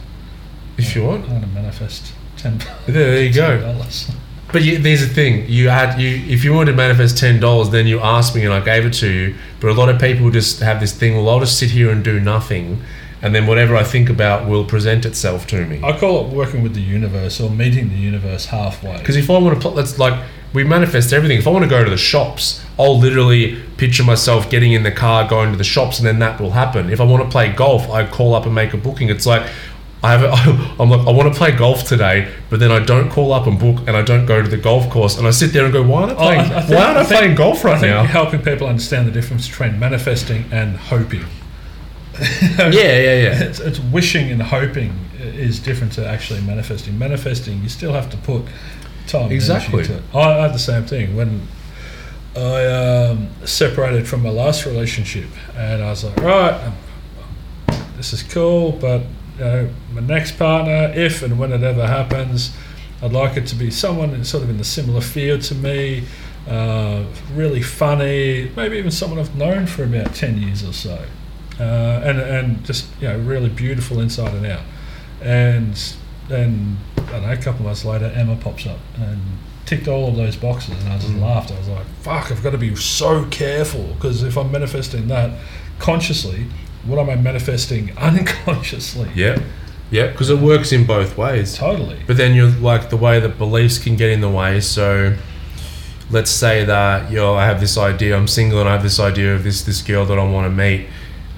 If you want I'm gonna manifest ten. there, there you go [laughs] dollars. But you, there's a thing: you had you if you wanted to manifest ten dollars, then you asked me and I gave it to you. But a lot of people just have this thing: well, I'll just sit here and do nothing, and then whatever I think about will present itself to me. I call it working with the universe or meeting the universe halfway. Because if I want to, put, let's like we manifest everything. If I want to go to the shops, I'll literally picture myself getting in the car, going to the shops, and then that will happen. If I want to play golf, I call up and make a booking. It's like. I have [laughs] I'm like I want to play golf today, but then I don't call up and book, and I don't go to the golf course, and I sit there and go, why aren't I Oh, playing? I- I think- why aren't I, I think- playing golf right now? helping people understand the difference between manifesting and hoping. [laughs] yeah, yeah, yeah. It's, it's wishing and hoping is different to actually manifesting. Manifesting, you still have to put time Exactly. energy into it. I, had the same thing when I um, separated from my last relationship, and I was like, right, this is cool, but you know, my next partner, if and when it ever happens, I'd like it to be someone sort of in the similar field to me, uh, really funny, maybe even someone I've known for about ten years or so, uh, and and just you know really beautiful inside and out. And then I don't know, a couple of months later, Emma pops up and ticked all of those boxes, and I just Mm. laughed. I was like, "Fuck! I've got to be so careful because if I'm manifesting that consciously, what am I manifesting [laughs] unconsciously?" Yeah, yeah, because it works in both ways. Totally. But then you're like the way that beliefs can get in the way. So let's say that yo, I have this idea, I'm single, and I have this idea of this this girl that I want to meet,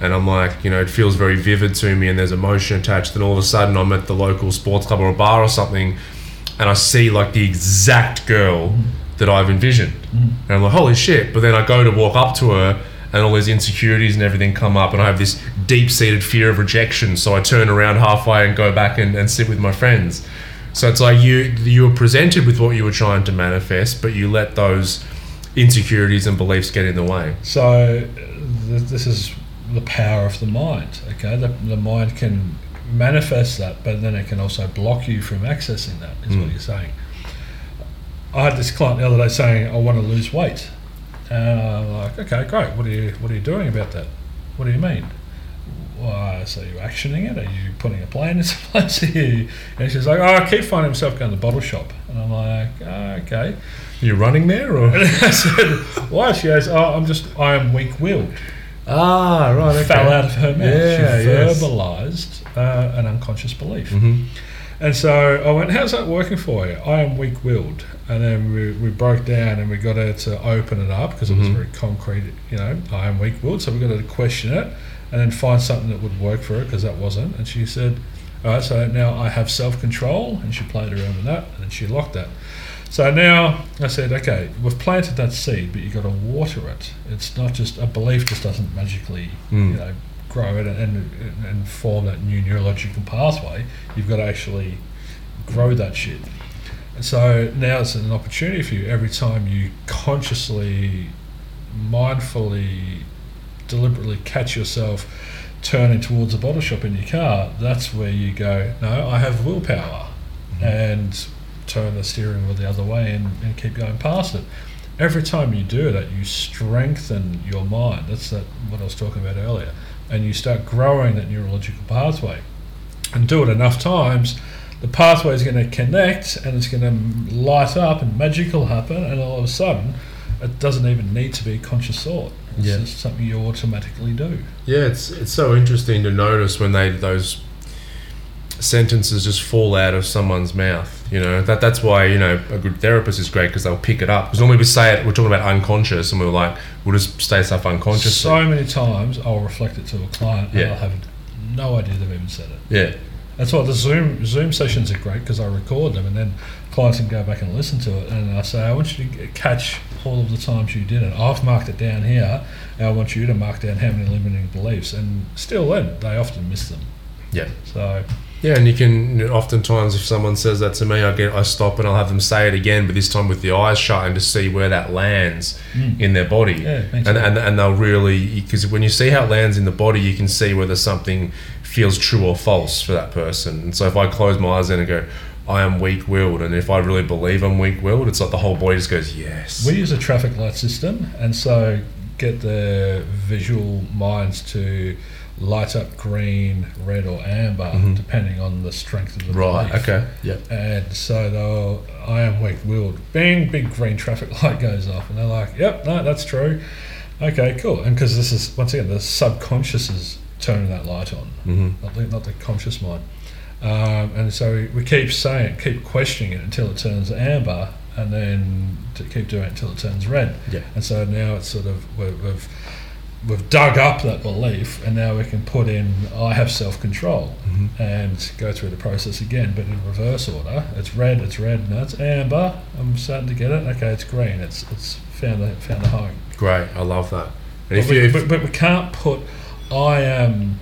and I'm like, you know, it feels very vivid to me, and there's emotion attached. Then all of a sudden, I'm at the local sports club or a bar or something, and I see like the exact girl mm. that I've envisioned, mm. and I'm like, holy shit! But then I go to walk up to her. And all these insecurities and everything come up, and I have this deep seated fear of rejection. So I turn around halfway and go back and, and sit with my friends. So it's like you you were presented with what you were trying to manifest, but you let those insecurities and beliefs get in the way. So th- this is the power of the mind. Okay, the, the mind can manifest that, but then it can also block you from accessing that. Is what Mm. you're saying. I had this client the other day saying, "I want to lose weight," and I'm like, "Okay, great. What are you What are you doing about that? What do you mean?" Well, so you're actioning it? Are you putting a plan into [laughs] place? Here? and she's like, "Oh, I keep finding myself going to the bottle shop," and I'm like, oh, "Okay." You're running there, or [laughs] And I said, "Why?" She goes, "Oh, I'm just I am weak-willed." ah, right, okay. fell out of her mouth. Yeah, she yes. verbalized uh, an unconscious belief. hmm And so I went, How's that working for you? I am weak willed. And then we, we broke down and we got her to open it up because it was Mhm. very concrete, you know, I am weak willed. So we got her to question it and then find something that would work for her because that wasn't. And she said, All right, so now I have self control. And she played around with that and then she locked that. So now I said, okay, we've planted that seed, but you've got to water it. It's not just a belief; just doesn't magically, Mm. you know, grow it and, and and form that new neurological pathway. You've got to actually grow that shit. And so now it's an opportunity for you. Every time you consciously, mindfully, deliberately catch yourself turning towards a bottle shop in your car, that's where you go. No, I have willpower, mm-hmm. and turn the steering wheel the other way and, and keep going past it. Every time you do that, you strengthen your mind. That's that what I was talking about earlier, and you start growing that neurological pathway. And do it enough times, the pathway is going to connect, and it's going to light up, and magical happen, and all of a sudden, it doesn't even need to be conscious thought. It's Yeah. just something you automatically do. Yeah, it's it's so interesting to notice when they those sentences just fall out of someone's mouth. You know that that's why you know a good therapist is great because they'll pick it up. Because normally we say it, we're talking about unconscious, and we're like we'll just say stuff unconscious. So many times I'll reflect it to a client, and I'll have no idea they've even said it. yeah, That's why the Zoom Zoom sessions are great because I record them and then clients can go back and listen to it. And I say, I want you to catch all of the times you did it. I've marked it down here, and I want you to mark down how many limiting beliefs. And still, then they often miss them. yeah. So Yeah, and you can oftentimes, if someone says that to me, I get I stop and I'll have them say it again, but this time with the eyes shut and to see where that lands in their body. Mm. Yeah, and, and and they'll really because when you see how it lands in the body, you can see whether something feels true or false for that person. And so if I close my eyes then and go, I am weak-willed, and if I really believe I'm weak-willed, it's like the whole body just goes yes. We use a traffic light system, and so get the visual minds to light up green, red, or amber, depending on the strength of the Mm-hmm. right. Okay. Yeah. And so they'll, I am weak-willed. Bing, big green traffic [laughs] light goes off, and they're like, "Yep, no, that's true." Okay, cool. And because this is once again the subconscious is turning that light on, hmm not the, not the conscious mind. Um, and so we, we keep saying, keep questioning it until it turns amber, and then to keep doing it until it turns red. Yeah. And so now it's sort of we've, we've dug up that belief, and now we can put in I have self control Mhm. and go through the process again, but in reverse order. It's red, it's red, now it's amber. I'm starting to get it. Okay, it's green. It's it's found a found a home. Great. I love that. And if But you, we, but, but we can't put I am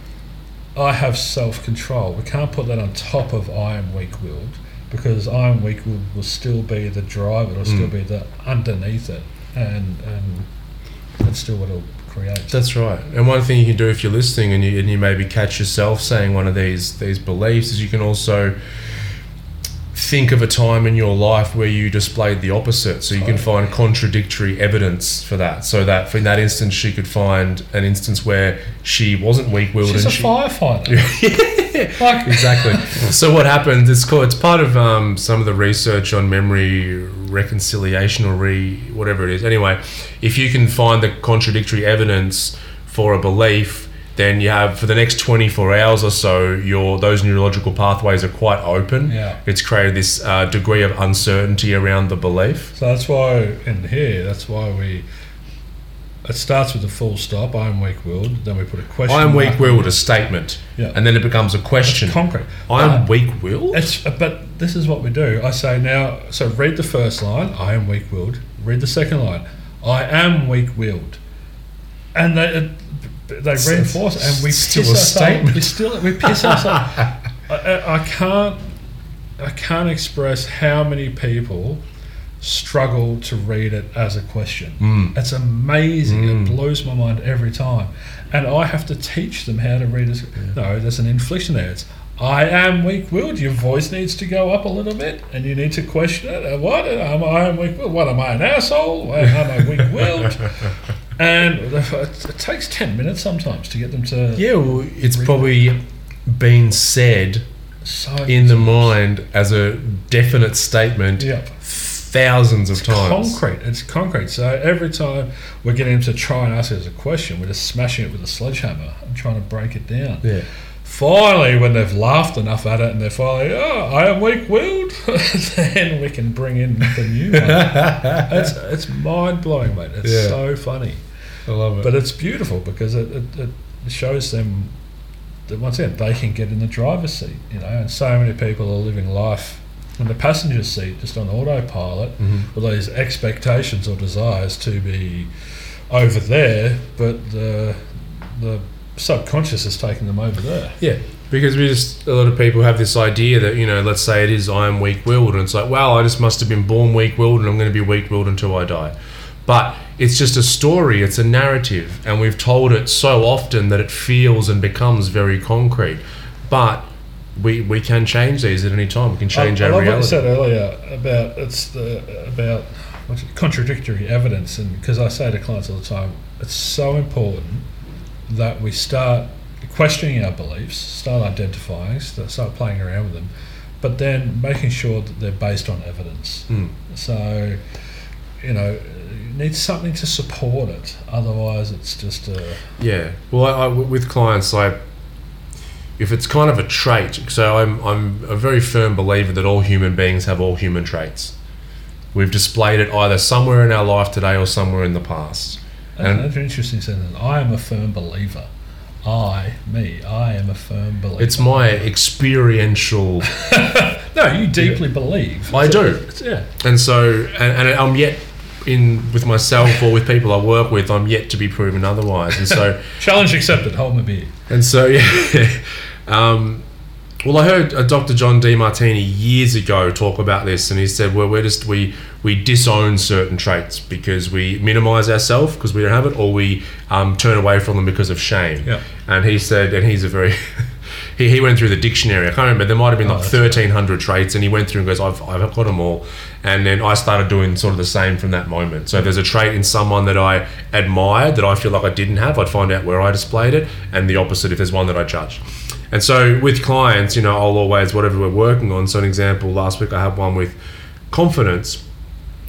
I have self control. We can't put that on top of I am weak willed because I am weak willed will still be the driver, it'll still Mm. be the underneath it and and that's still what it'll create. That's right. And one thing you can do if you're listening and you, and you maybe catch yourself saying one of these these beliefs is you can also think of a time in your life where you displayed the opposite. So you can find contradictory evidence for that. So that for in that instance she could find an instance where she wasn't weak willed She's a she firefighter. [laughs] like exactly. so what happens? It's called. It's part of um, some of the research on memory reconciliation or re whatever it is. Anyway, if you can find the contradictory evidence for a belief, then you have for the next twenty four hours or so, your those neurological pathways are quite open. Yeah. It's created this uh, degree of uncertainty around the belief. So that's why in here, that's why we. It starts with a full stop. I am weak willed. Then we put a question. I am weak willed, a statement, Yeah. and then it becomes a question. It's concrete. I am But weak willed. It's, but this is what we do. I say now. So read the first line. I am weak willed. Read the second line. I am weak willed. And they they It's- reinforce it, and we still piss a statement. We still we piss ourselves. [laughs] I, I, can't I can't express how many people struggle to read it as a question. Mm. It's amazing. Mm. It blows my mind every time. And I have to teach them how to read it. No, there's an inflection there. It's I am weak willed. Your voice needs to go up a little bit and you need to question it. Uh, What? Am I am weak willed? What am I, an asshole? Am I weak willed? [laughs] and it, takes 10 minutes sometimes to get them to. Yeah, well, it's Read probably been said So in the mind as a definite statement Yeah. thousands of times. concrete. It's concrete. So every time we're getting them to try and ask us a question, we're just smashing it with a sledgehammer and trying to break it down. Yeah. Finally, when they've laughed enough at it and they're finally, oh, I am weak-willed, [laughs] then we can bring in the new one. [laughs] it's it's mind blowing, mate. It's Yeah. so funny, I love it. but it's beautiful because it, it, it shows them that once again they can get in the driver's seat. You know, and so many people are living life in the passenger seat, just on autopilot, Mhm. with these expectations or desires to be over there, but the the subconscious is taking them over there. yeah, because we just a lot of people have this idea that you know, let's say it is I am weak-willed, and it's like, wow, I just must have been born weak-willed, and I'm going to be weak-willed until I die. But it's just a story, it's a narrative, and we've told it so often that it feels and becomes very concrete. But we we can change these at any time. We can change I, I our love what you reality. said earlier about it's the about contradictory evidence, and because I say to clients all the time, it's so important that we start questioning our beliefs, start identifying, start playing around with them, but then making sure that they're based on evidence. Mm. So, you know, you need something to support it. Otherwise, it's just a Yeah. Well, I, I, with clients, I if it's kind of a trait. So I'm I'm a very firm believer that all human beings have all human traits. We've displayed it either somewhere in our life today or somewhere in the past. And- that's an interesting sentence. I am a firm believer. I, me, I am a firm believer. It's my experiential, [laughs] No, you deeply believe. I It's do. yeah. and so and, and I'm yet in with myself or with people I work with. I'm yet to be proven otherwise, and so. [laughs] Challenge accepted. Hold my beer. And so, yeah, [laughs] um, Well, I heard uh, Dr. John Demartini years ago talk about this, and he said, "Well, we're just we we disown certain traits because we minimize ourselves because we don't have it, or we um, turn away from them because of shame." Yeah. And he said, and he's a very [laughs] he, he went through the dictionary. I can't remember. There might have been Oh, like thirteen hundred traits, and he went through and goes, "I've I've got them all." And then I started doing sort of the same from that moment. So if there's a trait in someone that I admired that I feel like I didn't have, I'd find out where I displayed it, and the opposite if there's one that I judged. And so with clients, you know, I'll always whatever we're working on. So an example, last week I had one with confidence,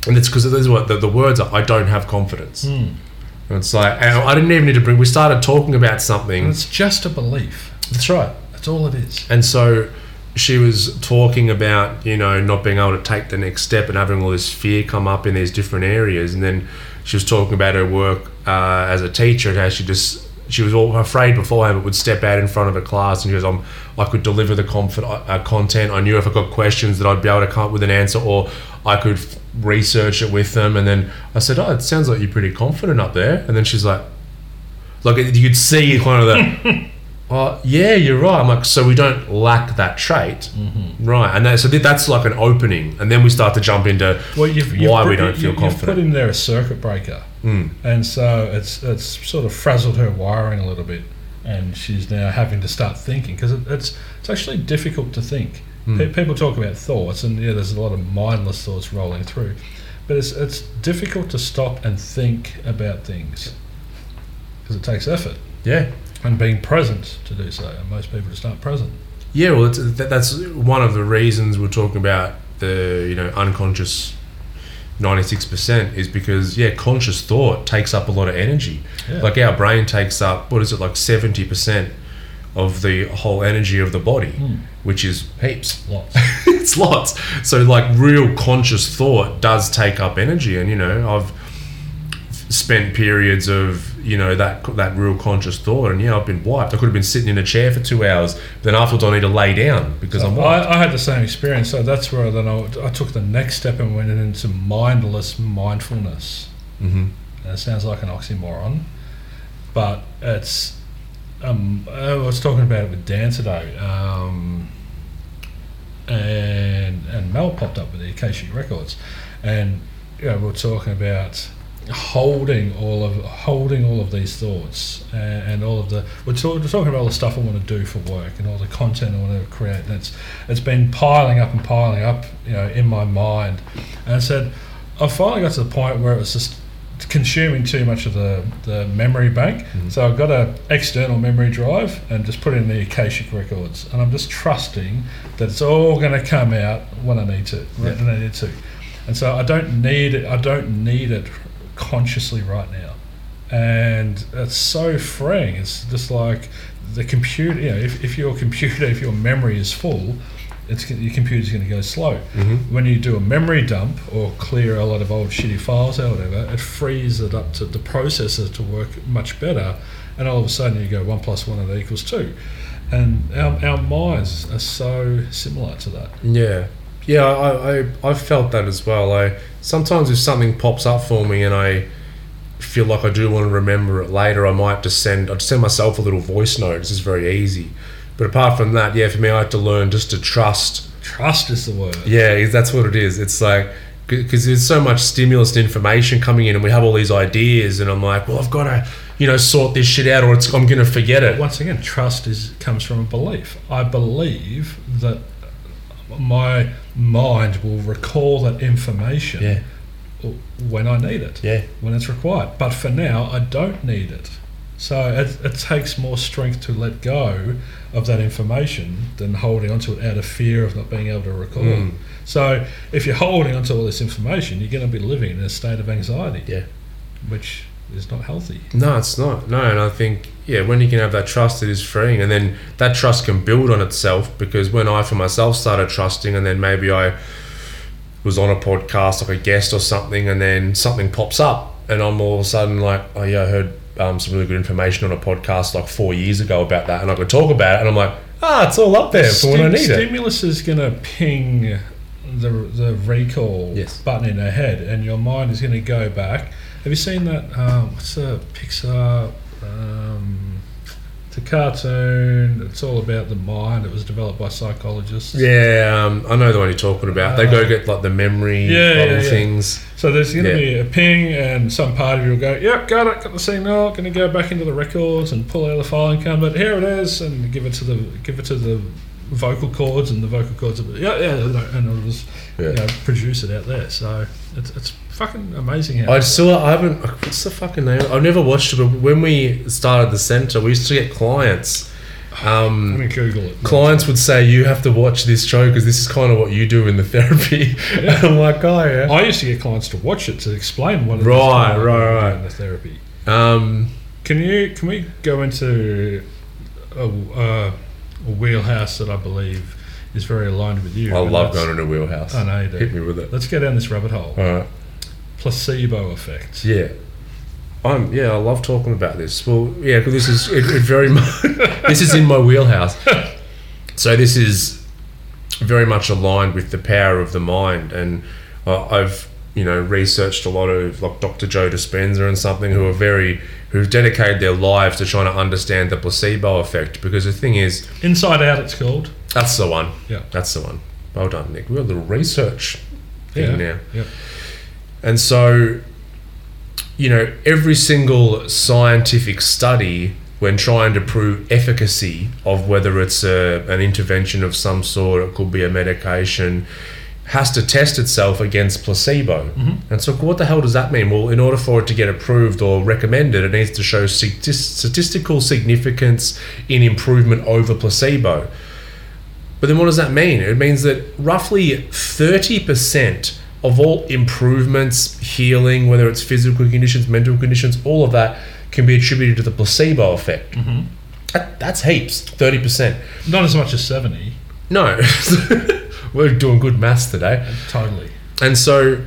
and it's because this is what the, the words are. I don't have confidence. And it's like and I didn't even need to bring. We started talking about something. And it's just a belief. That's right. That's all it is. And so she was talking about, you know, not being able to take the next step and having all this fear come up in these different areas. And then she was talking about her work uh, as a teacher and how she just, she was all afraid beforehand, but would step out in front of a class and she goes, I'm, I could deliver the conf- uh, content. I knew if I got questions that I'd be able to come up with an answer or I could f- research it with them. And then I said, Oh, it sounds like you're pretty confident up there. And then she's like, like you could see kind of the, [laughs] well, yeah, you're right. I'm like, so we don't lack that trait, right? And that, so that's like an opening, and then we start to jump into Well, you've, why you've, we put- don't feel you- You've put in there a circuit breaker, Mm. and so it's it's sort of frazzled her wiring a little bit, and she's now having to start thinking because it, it's it's actually difficult to think. Hmm. Pe- people talk about thoughts, and yeah, there's a lot of mindless thoughts rolling through, but it's it's difficult to stop and think about things because it takes effort yeah, and being present to do so. And most people just aren't present. yeah. Well, that's one of the reasons we're talking about the you know unconscious. 96% is because yeah conscious thought takes up a lot of energy Yeah. like our brain takes up what is it like 70% of the whole energy of the body Hmm. which is heaps Lots. [laughs] it's lots. So like real conscious thought does take up energy, and you know I've spent periods of you know that that real conscious thought, and yeah, I've been wiped. I could have been sitting in a chair for two hours, but then afterwards I need to lay down because I'm wiped. I, I had the same experience. So that's where then I, I took the next step and went into mindless mindfulness. hmm And it sounds like an oxymoron, but it's. Um, I was talking about it with Dan today, um, and and Mel popped up with the Akashic records, and you know, we we're talking about holding all of holding all of these thoughts and, and all of the we're, talk, we're talking about all the stuff I want to do for work and all the content I want to create and it's it's been piling up and piling up you know in my mind. And I said I finally got to the point where it was just consuming too much of the, the memory bank. Mm-hmm. So I've got a external memory drive and just put in the Akashic records and I'm just trusting that it's all going to come out when I need to when I need to. And so I don't need it I don't need it consciously right now and it's so freeing it's just like the computer you know if, if your [laughs] computer if your memory is full it's your computer's going to go slow Mhm. when you do a memory dump or clear a lot of old shitty files out or whatever it frees it up to the processor to work much better and all of a sudden you go one plus one that equals two and our, our minds are so similar to that Yeah, yeah. I, I I've felt that as well. I sometimes if something pops up for me and I feel like I do want to remember it later, I might just send I just send myself a little voice note. It's just very easy. But apart from that, yeah, for me, I had to learn just to trust trust is the word Yeah, that's what it is. It's like because there's so much stimulus and information coming in, and we have all these ideas, and I'm like, well, I've got to, you know, sort this shit out, or it's, I'm going to forget it. once again, trust is comes from a belief. I believe that my mind will recall that information Yeah, when I need it, yeah, when it's required. But for now, I don't need it. So it, it takes more strength to let go of that information than holding onto it out of fear of not being able to recall. Mm. So if you're holding onto all this information, you're going to be living in a state of anxiety, yeah. which is not healthy. No, it's not. No, and I think yeah, when you can have that trust, it is freeing, and then that trust can build on itself. Because when I for myself started trusting, and then maybe I was on a podcast like a guest or something, and then something pops up, and I'm all of a sudden like, oh yeah, I heard um, some really good information on a podcast like four years ago about that, and I could talk about it, and I'm like, ah, it's all up there for when I need it. stimulus is going to ping the the recall Yes. button in her head, and your mind is going to go back. Have you seen that? Um, what's the Pixar? Um, It's a cartoon. It's all about the mind. It was developed by psychologists. Yeah, um, I know the one you're talking about. They go Uh, get like the memory Yeah, yeah, yeah. things. So there's going to be a ping, and some part of you will go, "Yep, got it, got the signal." Going to go back into the records and pull out the filing cabinet. Here it is, and give it to the give it to the vocal cords, and the vocal cords. Will, yeah, yeah, and it'll just you know, produce it out there. So it's it's fucking amazing how. I still I haven't. What's the fucking name? I've never watched it, but when we started the center, we used to get clients. Um, going to Google it. clients would say you have to watch this show because this is kind of what you do in the [laughs] therapy. Yeah. I'm like, oh yeah. I used to get clients to watch it to explain what it is Right, on right, right. in the therapy. Um, Can you can we go into a, uh, a wheelhouse that I believe is very aligned with you? I love going into a wheelhouse. I know you do. Hit me with it. Let's go down this rabbit hole. All right. Placebo effect. Yeah. I'm yeah, I love talking about this. Well, yeah, because this is it, it very much [laughs] this is in my wheelhouse. So this is very much aligned with the power of the mind, and uh, I've you know researched a lot of like Dr. Joe Dispenza and something who are very who've dedicated their lives to trying to understand the placebo effect. Because the thing is, Inside Out, it's called. that's the one. Yeah. That's the one. Well done, Nick. we're got a little research thing Yeah. now. Yeah. And so, you know, every single scientific study, when trying to prove efficacy of whether it's a, an intervention of some sort, it could be a medication, has to test itself against placebo. Mm-hmm. And so, what the hell does that mean? Well, in order for it to get approved or recommended, it needs to show statistical significance in improvement over placebo. But then what does that mean? It means that roughly 30% of all improvements, healing, whether it's physical conditions, mental conditions, all of that can be attributed to the placebo effect. Mm-hmm. That, that's heaps, 30%. Not as much as 70. No, [laughs] we're doing good maths today. Totally. And so,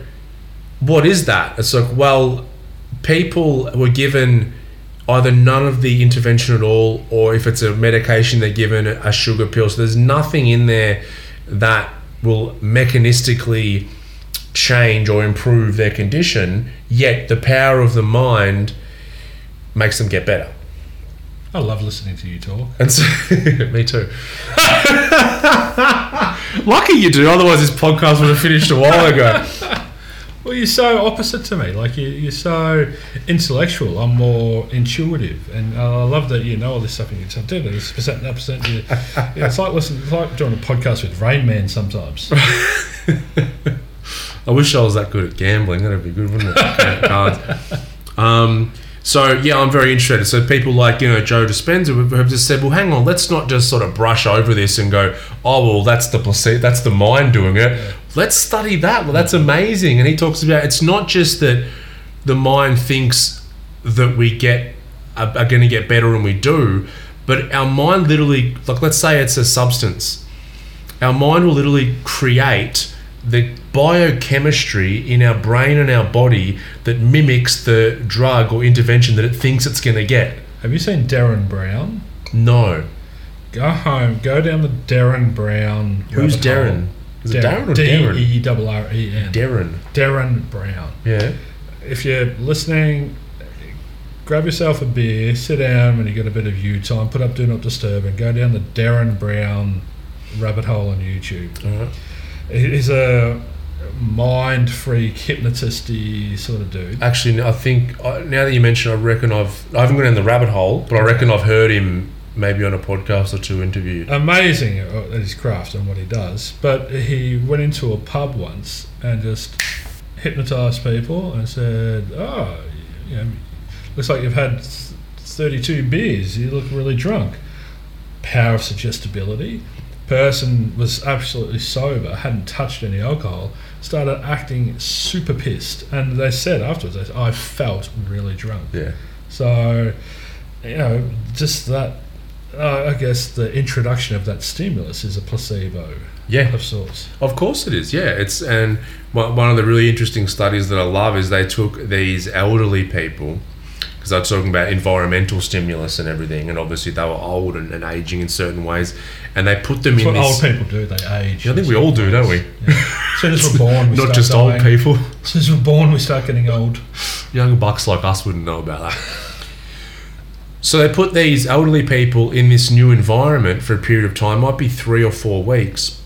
what is that? It's like, well, people were given either none of the intervention at all, or if it's a medication, they're given a sugar pill. So, there's nothing in there that will mechanistically change or improve their condition, yet the power of the mind makes them get better. I love listening to you talk. And so, [laughs] me too. [laughs] Lucky you do, otherwise, this podcast would have finished a while ago. [laughs] Well, you're so opposite to me. Like you, you're so intellectual. I'm more intuitive, and uh, I love that you know all this stuff and you tell do this percent percent. It's like listening. It's like doing a podcast with Rain Man sometimes. I wish I was that good at gambling. That'd be good, wouldn't it? [laughs] Cards. Um, so yeah, I'm very interested. So people like you know Joe Dispenza have- just said, well, hang on, let's not just sort of brush over this and go, oh well, that's the placebo, that's the mind doing it. Let's study that. Well, that's amazing. And he talks about it's not just that the mind thinks that we get are, are going to get better and we do, but our mind literally, like let's say it's a substance our mind will literally create the biochemistry in our brain and our body that mimics the drug or intervention that it thinks it's going to get. Have you seen Derren Brown? No. Go home. Go down the Derren Brown. Who's rabbit hole. Darren? Is it Darren or D Darren? E double R E N. Darren. Derren Brown. Yeah. If you're listening, grab yourself a beer, sit down when you get a bit of you time, put up Do Not Disturb, and go down the Derren Brown rabbit hole on YouTube. Uh-huh. All right. He's a mind freak, hypnotisty sort of dude. Actually, I think uh, now that you mention, I reckon I've I haven't gone in the rabbit hole, but I reckon I've heard him maybe on a podcast or two interviewed. Amazing at his craft and what he does. But he went into a pub once and just hypnotized people and said, "Oh, you know, looks like you've had 32 beers. You look really drunk." Power of suggestibility. Person was absolutely sober, hadn't touched any alcohol, started acting super pissed, and they said afterwards, they said, "I felt really drunk." Yeah. So, you know, just that. Uh, I guess the introduction of that stimulus is a placebo Yeah. of sorts. Of course it is. Yeah, it's and one one of the really interesting studies that I love is they took these elderly people because I was talking about environmental stimulus and everything, and obviously they were old and, and aging in certain ways, and they put them That's in what this. old people do. They age. Yeah, I think we all do, don't we? Yeah. As soon as we're born, we [laughs] Not just dying. old people. As soon as we're born, we start getting old. Young bucks like us wouldn't know about that. So they put these elderly people in this new environment for a period of time, might be three or four weeks,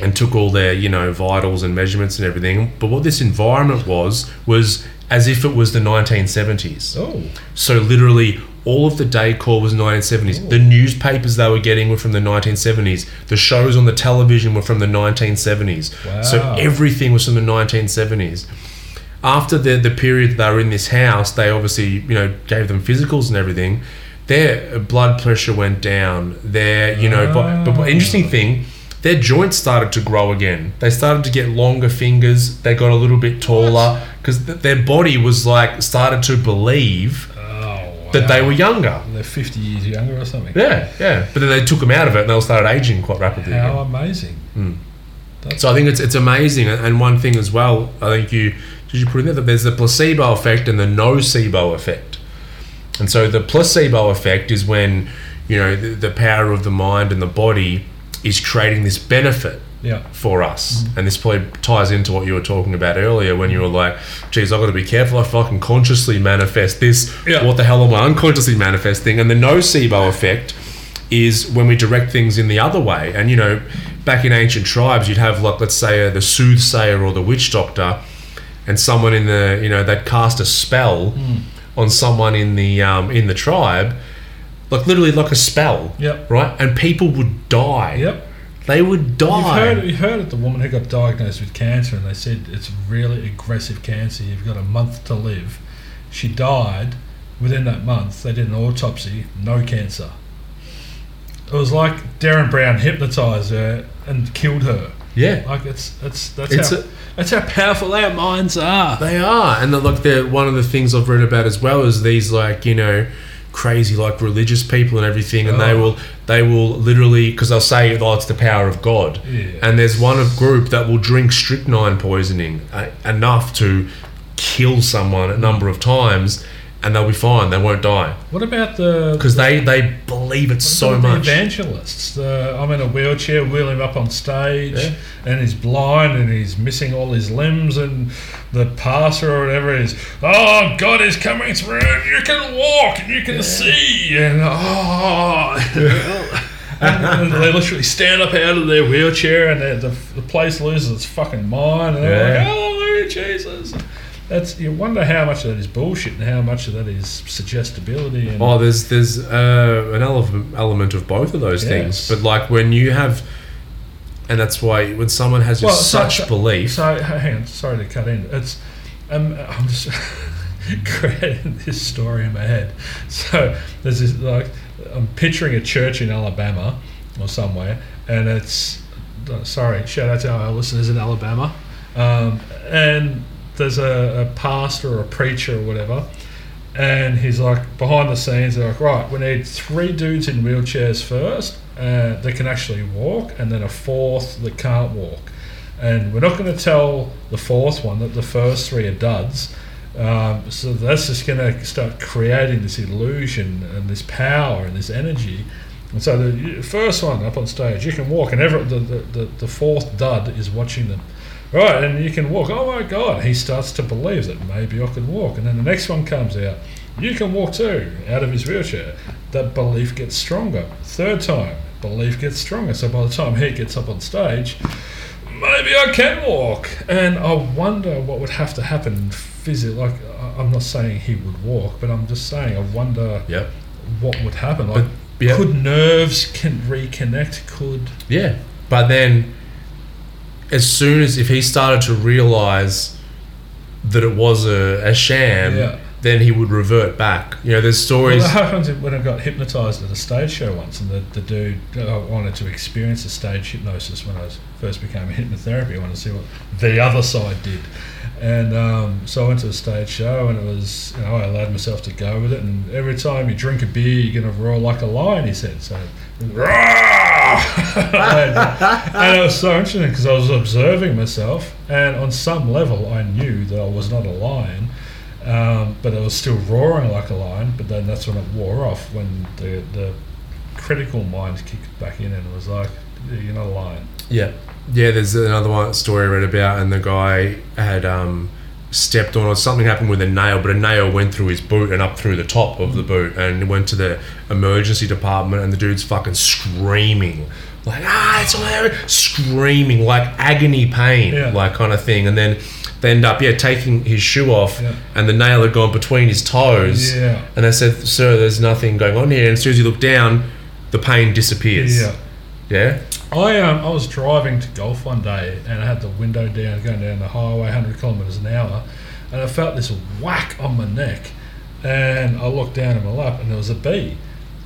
and took all their, you know, vitals and measurements and everything. But what this environment was, was as if it was the 1970s. Oh, So literally all of the decor was 1970s. The oh. newspapers they were getting were from the 1970s. The shows on the television were from the 1970s. Wow. So everything was from the 1970s. After the the period they were in this house, they obviously you know gave them physicals and everything. Their blood pressure went down. Their you know, but, but ah. interesting thing. Their joints started to grow again. They started to get longer fingers. They got a little bit taller because th- their body was like started to believe oh, that they were younger. They're 50 years younger or something. Yeah, yeah. But then they took them out of it and they all started aging quite rapidly. How again. amazing. Hmm. So I think it's it's amazing. And and one thing as well, I think you did you put in there that there's the placebo effect and the nocebo effect. And so the placebo effect is when you know the, the power of the mind and the body is creating this benefit Yeah. for us. And this probably ties into what you were talking about earlier when you were like, geez, I've got to be careful if I can consciously manifest this. Yeah. What the hell am I unconsciously manifesting? And the nocebo effect is when we direct things in the other way. And, you know, back in ancient tribes, you'd have, like, let's say, uh, the soothsayer or the witch doctor, and someone in the, you know, they'd cast a spell on someone in the um, in the tribe, like literally like a spell, Yep. right? And people would die. Yep. They would die. You've heard, you heard of the woman who got diagnosed with cancer, and they said it's really aggressive cancer. You've got a month to live. She died within that month. They did an autopsy, no cancer. It was like Derren Brown hypnotized her and killed her. Yeah, Like it's it's that's It's how a- that's how powerful our minds are. they are, and like they're one of the things I've read about as well is these like you know crazy like religious people and everything, and they Oh. will they will literally because they'll say oh it's the power of God, Yeah. and there's one of group that will drink strychnine poisoning uh, enough to kill someone a number of times, and they'll be fine, they won't die What about the because they they believe it so about much. The evangelists. The, I'm in a wheelchair, wheel him up on stage, Yeah. and he's blind and he's missing all his limbs, and the pastor or whatever is, oh, God is coming through, and you can walk and you can see, and oh. [laughs] and they literally stand up out of their wheelchair, and the, the, the place loses its fucking mind, and they're Yeah. like, hallelujah, Jesus. That's you wonder how much of that is bullshit and how much of that is suggestibility and Oh, there's there's uh, an ele- element of both of those Yes. things, but like when you have, and that's why when someone has Well, just so- such so- belief, So hang on, sorry to cut in. It's um, I'm just [laughs] creating this story in my head. So there's this like I'm picturing a church in Alabama or somewhere, and it's sorry. Shout out to our listeners in Alabama, um, and there's a, a pastor or a preacher or whatever. And he's like behind the scenes. They're like, right, we need three dudes in wheelchairs first uh, that can actually walk, and then a fourth that can't walk. And we're not going to tell the fourth one that the first three are duds. Um, so that's just going to start creating this illusion and this power and this energy. And so the first one up on stage, you can walk, and every, the, the, the, the fourth dud is watching them. Right, and you can walk. Oh my God! He starts to believe that maybe I can walk, and then the next one comes out. You can walk too, out of his wheelchair. That belief gets stronger. Third time, belief gets stronger. So by the time he gets up on stage, maybe I can walk. And I wonder what would have to happen physically. Like I'm not saying he would walk, but I'm just saying I wonder yep, what would happen. Like, But, yeah. could nerves can reconnect? Could yeah. But then, as soon as if he started to realize that it was a, a sham, Yeah. then he would revert back. You know, there's Well, stories. that happens when I got hypnotised at a stage show once, and the, the dude uh, wanted to experience a stage hypnosis when I was, first became a hypnotherapy. I wanted to see what the other side did. And um, so I went to a stage show, and it was, you know, I allowed myself to go with it. And every time you drink a beer, you're going to roar like a lion, he said. So, roar! And, [laughs] and it was so interesting because I was observing myself, and on some level, I knew that I was not a lion. Um, but it was still roaring like a lion. But then that's when it wore off when the the critical mind kicked back in and it was like, "You're not a lion." Yeah, yeah. There's another one story I read about, and the guy had um, stepped on or something happened with a nail, but a nail went through his boot and up through the top of the boot and went to the emergency department and the dude's fucking screaming. Like, ah, it's all there, screaming, like agony pain, Yeah. like kind of thing. And then they end up, yeah, taking his shoe off Yeah. and the nail had gone between his toes. Yeah. And they said, sir, there's nothing going on here. And as soon as you look down, the pain disappears. Yeah. Yeah? I um I was driving to golf one day and I had the window down, going down the highway, 100 kilometres an hour, and I felt this whack on my neck, and I looked down in my lap and there was a bee,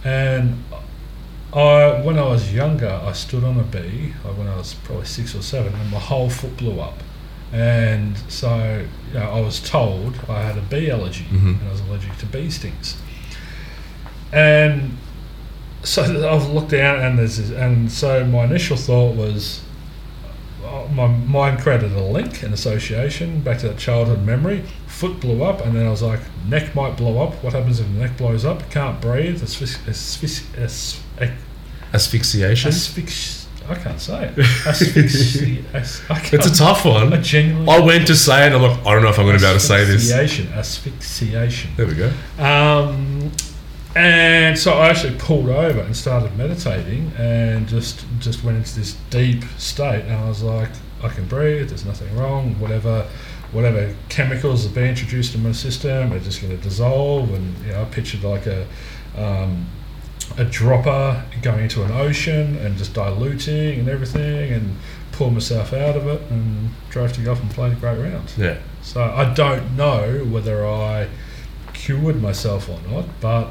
and I when I was younger I stood on a bee, like when I was probably six or seven, and my whole foot blew up, and so you know, I was told I had a bee allergy Mhm. and I was allergic to bee stings, and so I've looked down and there's this, and so my initial thought was uh, my mind created a link, an association back to that childhood memory. Foot blew up, and then I was like, neck might blow up. What happens if the neck blows up? Can't breathe. Asphyx- asphyx- as- Asphyxiation? asphyx- I can't say it. Asphyxi- [laughs] as- can't, it's a tough one. I genuinely. I went to say it and I'm like, I don't know if I'm going to be able to say this. Asphyxiation. Asphyxiation. There we go. Um, and so I actually pulled over and started meditating and just just went into this deep state and I was like, I can breathe, there's nothing wrong, whatever whatever chemicals are being introduced in my system are just going to dissolve and you know I pictured like a um, a dropper going into an ocean and just diluting and everything and pulled myself out of it and drove to golf and played a great round. Yeah. So I don't know whether I cured myself or not, but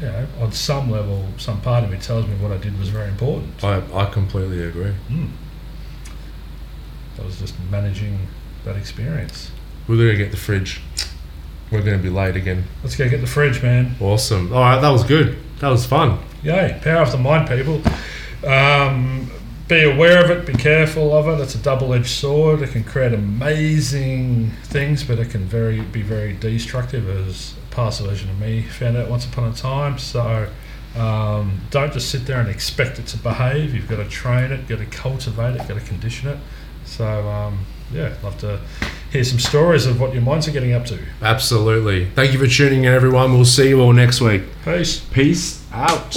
you know, on some level, some part of me tells me what I did was very important. I, I completely agree. Mm. I was just managing that experience. We're going to get the fridge. We're going to be late again. Let's go get the fridge, man. Awesome. All right, that was good. That was fun. Yay! Power of the mind, people. Um, be aware of it. Be careful of it. It's a double-edged sword. It can create amazing things, but it can very be very destructive, as past version of me found out once upon a time. So. Um, don't just sit there and expect it to behave. You've got to train it, got to cultivate it, got to condition it. So, um, yeah, love to hear some stories of what your minds are getting up to. Absolutely. Thank you for tuning in, everyone. We'll see you all next week. Peace. Peace out.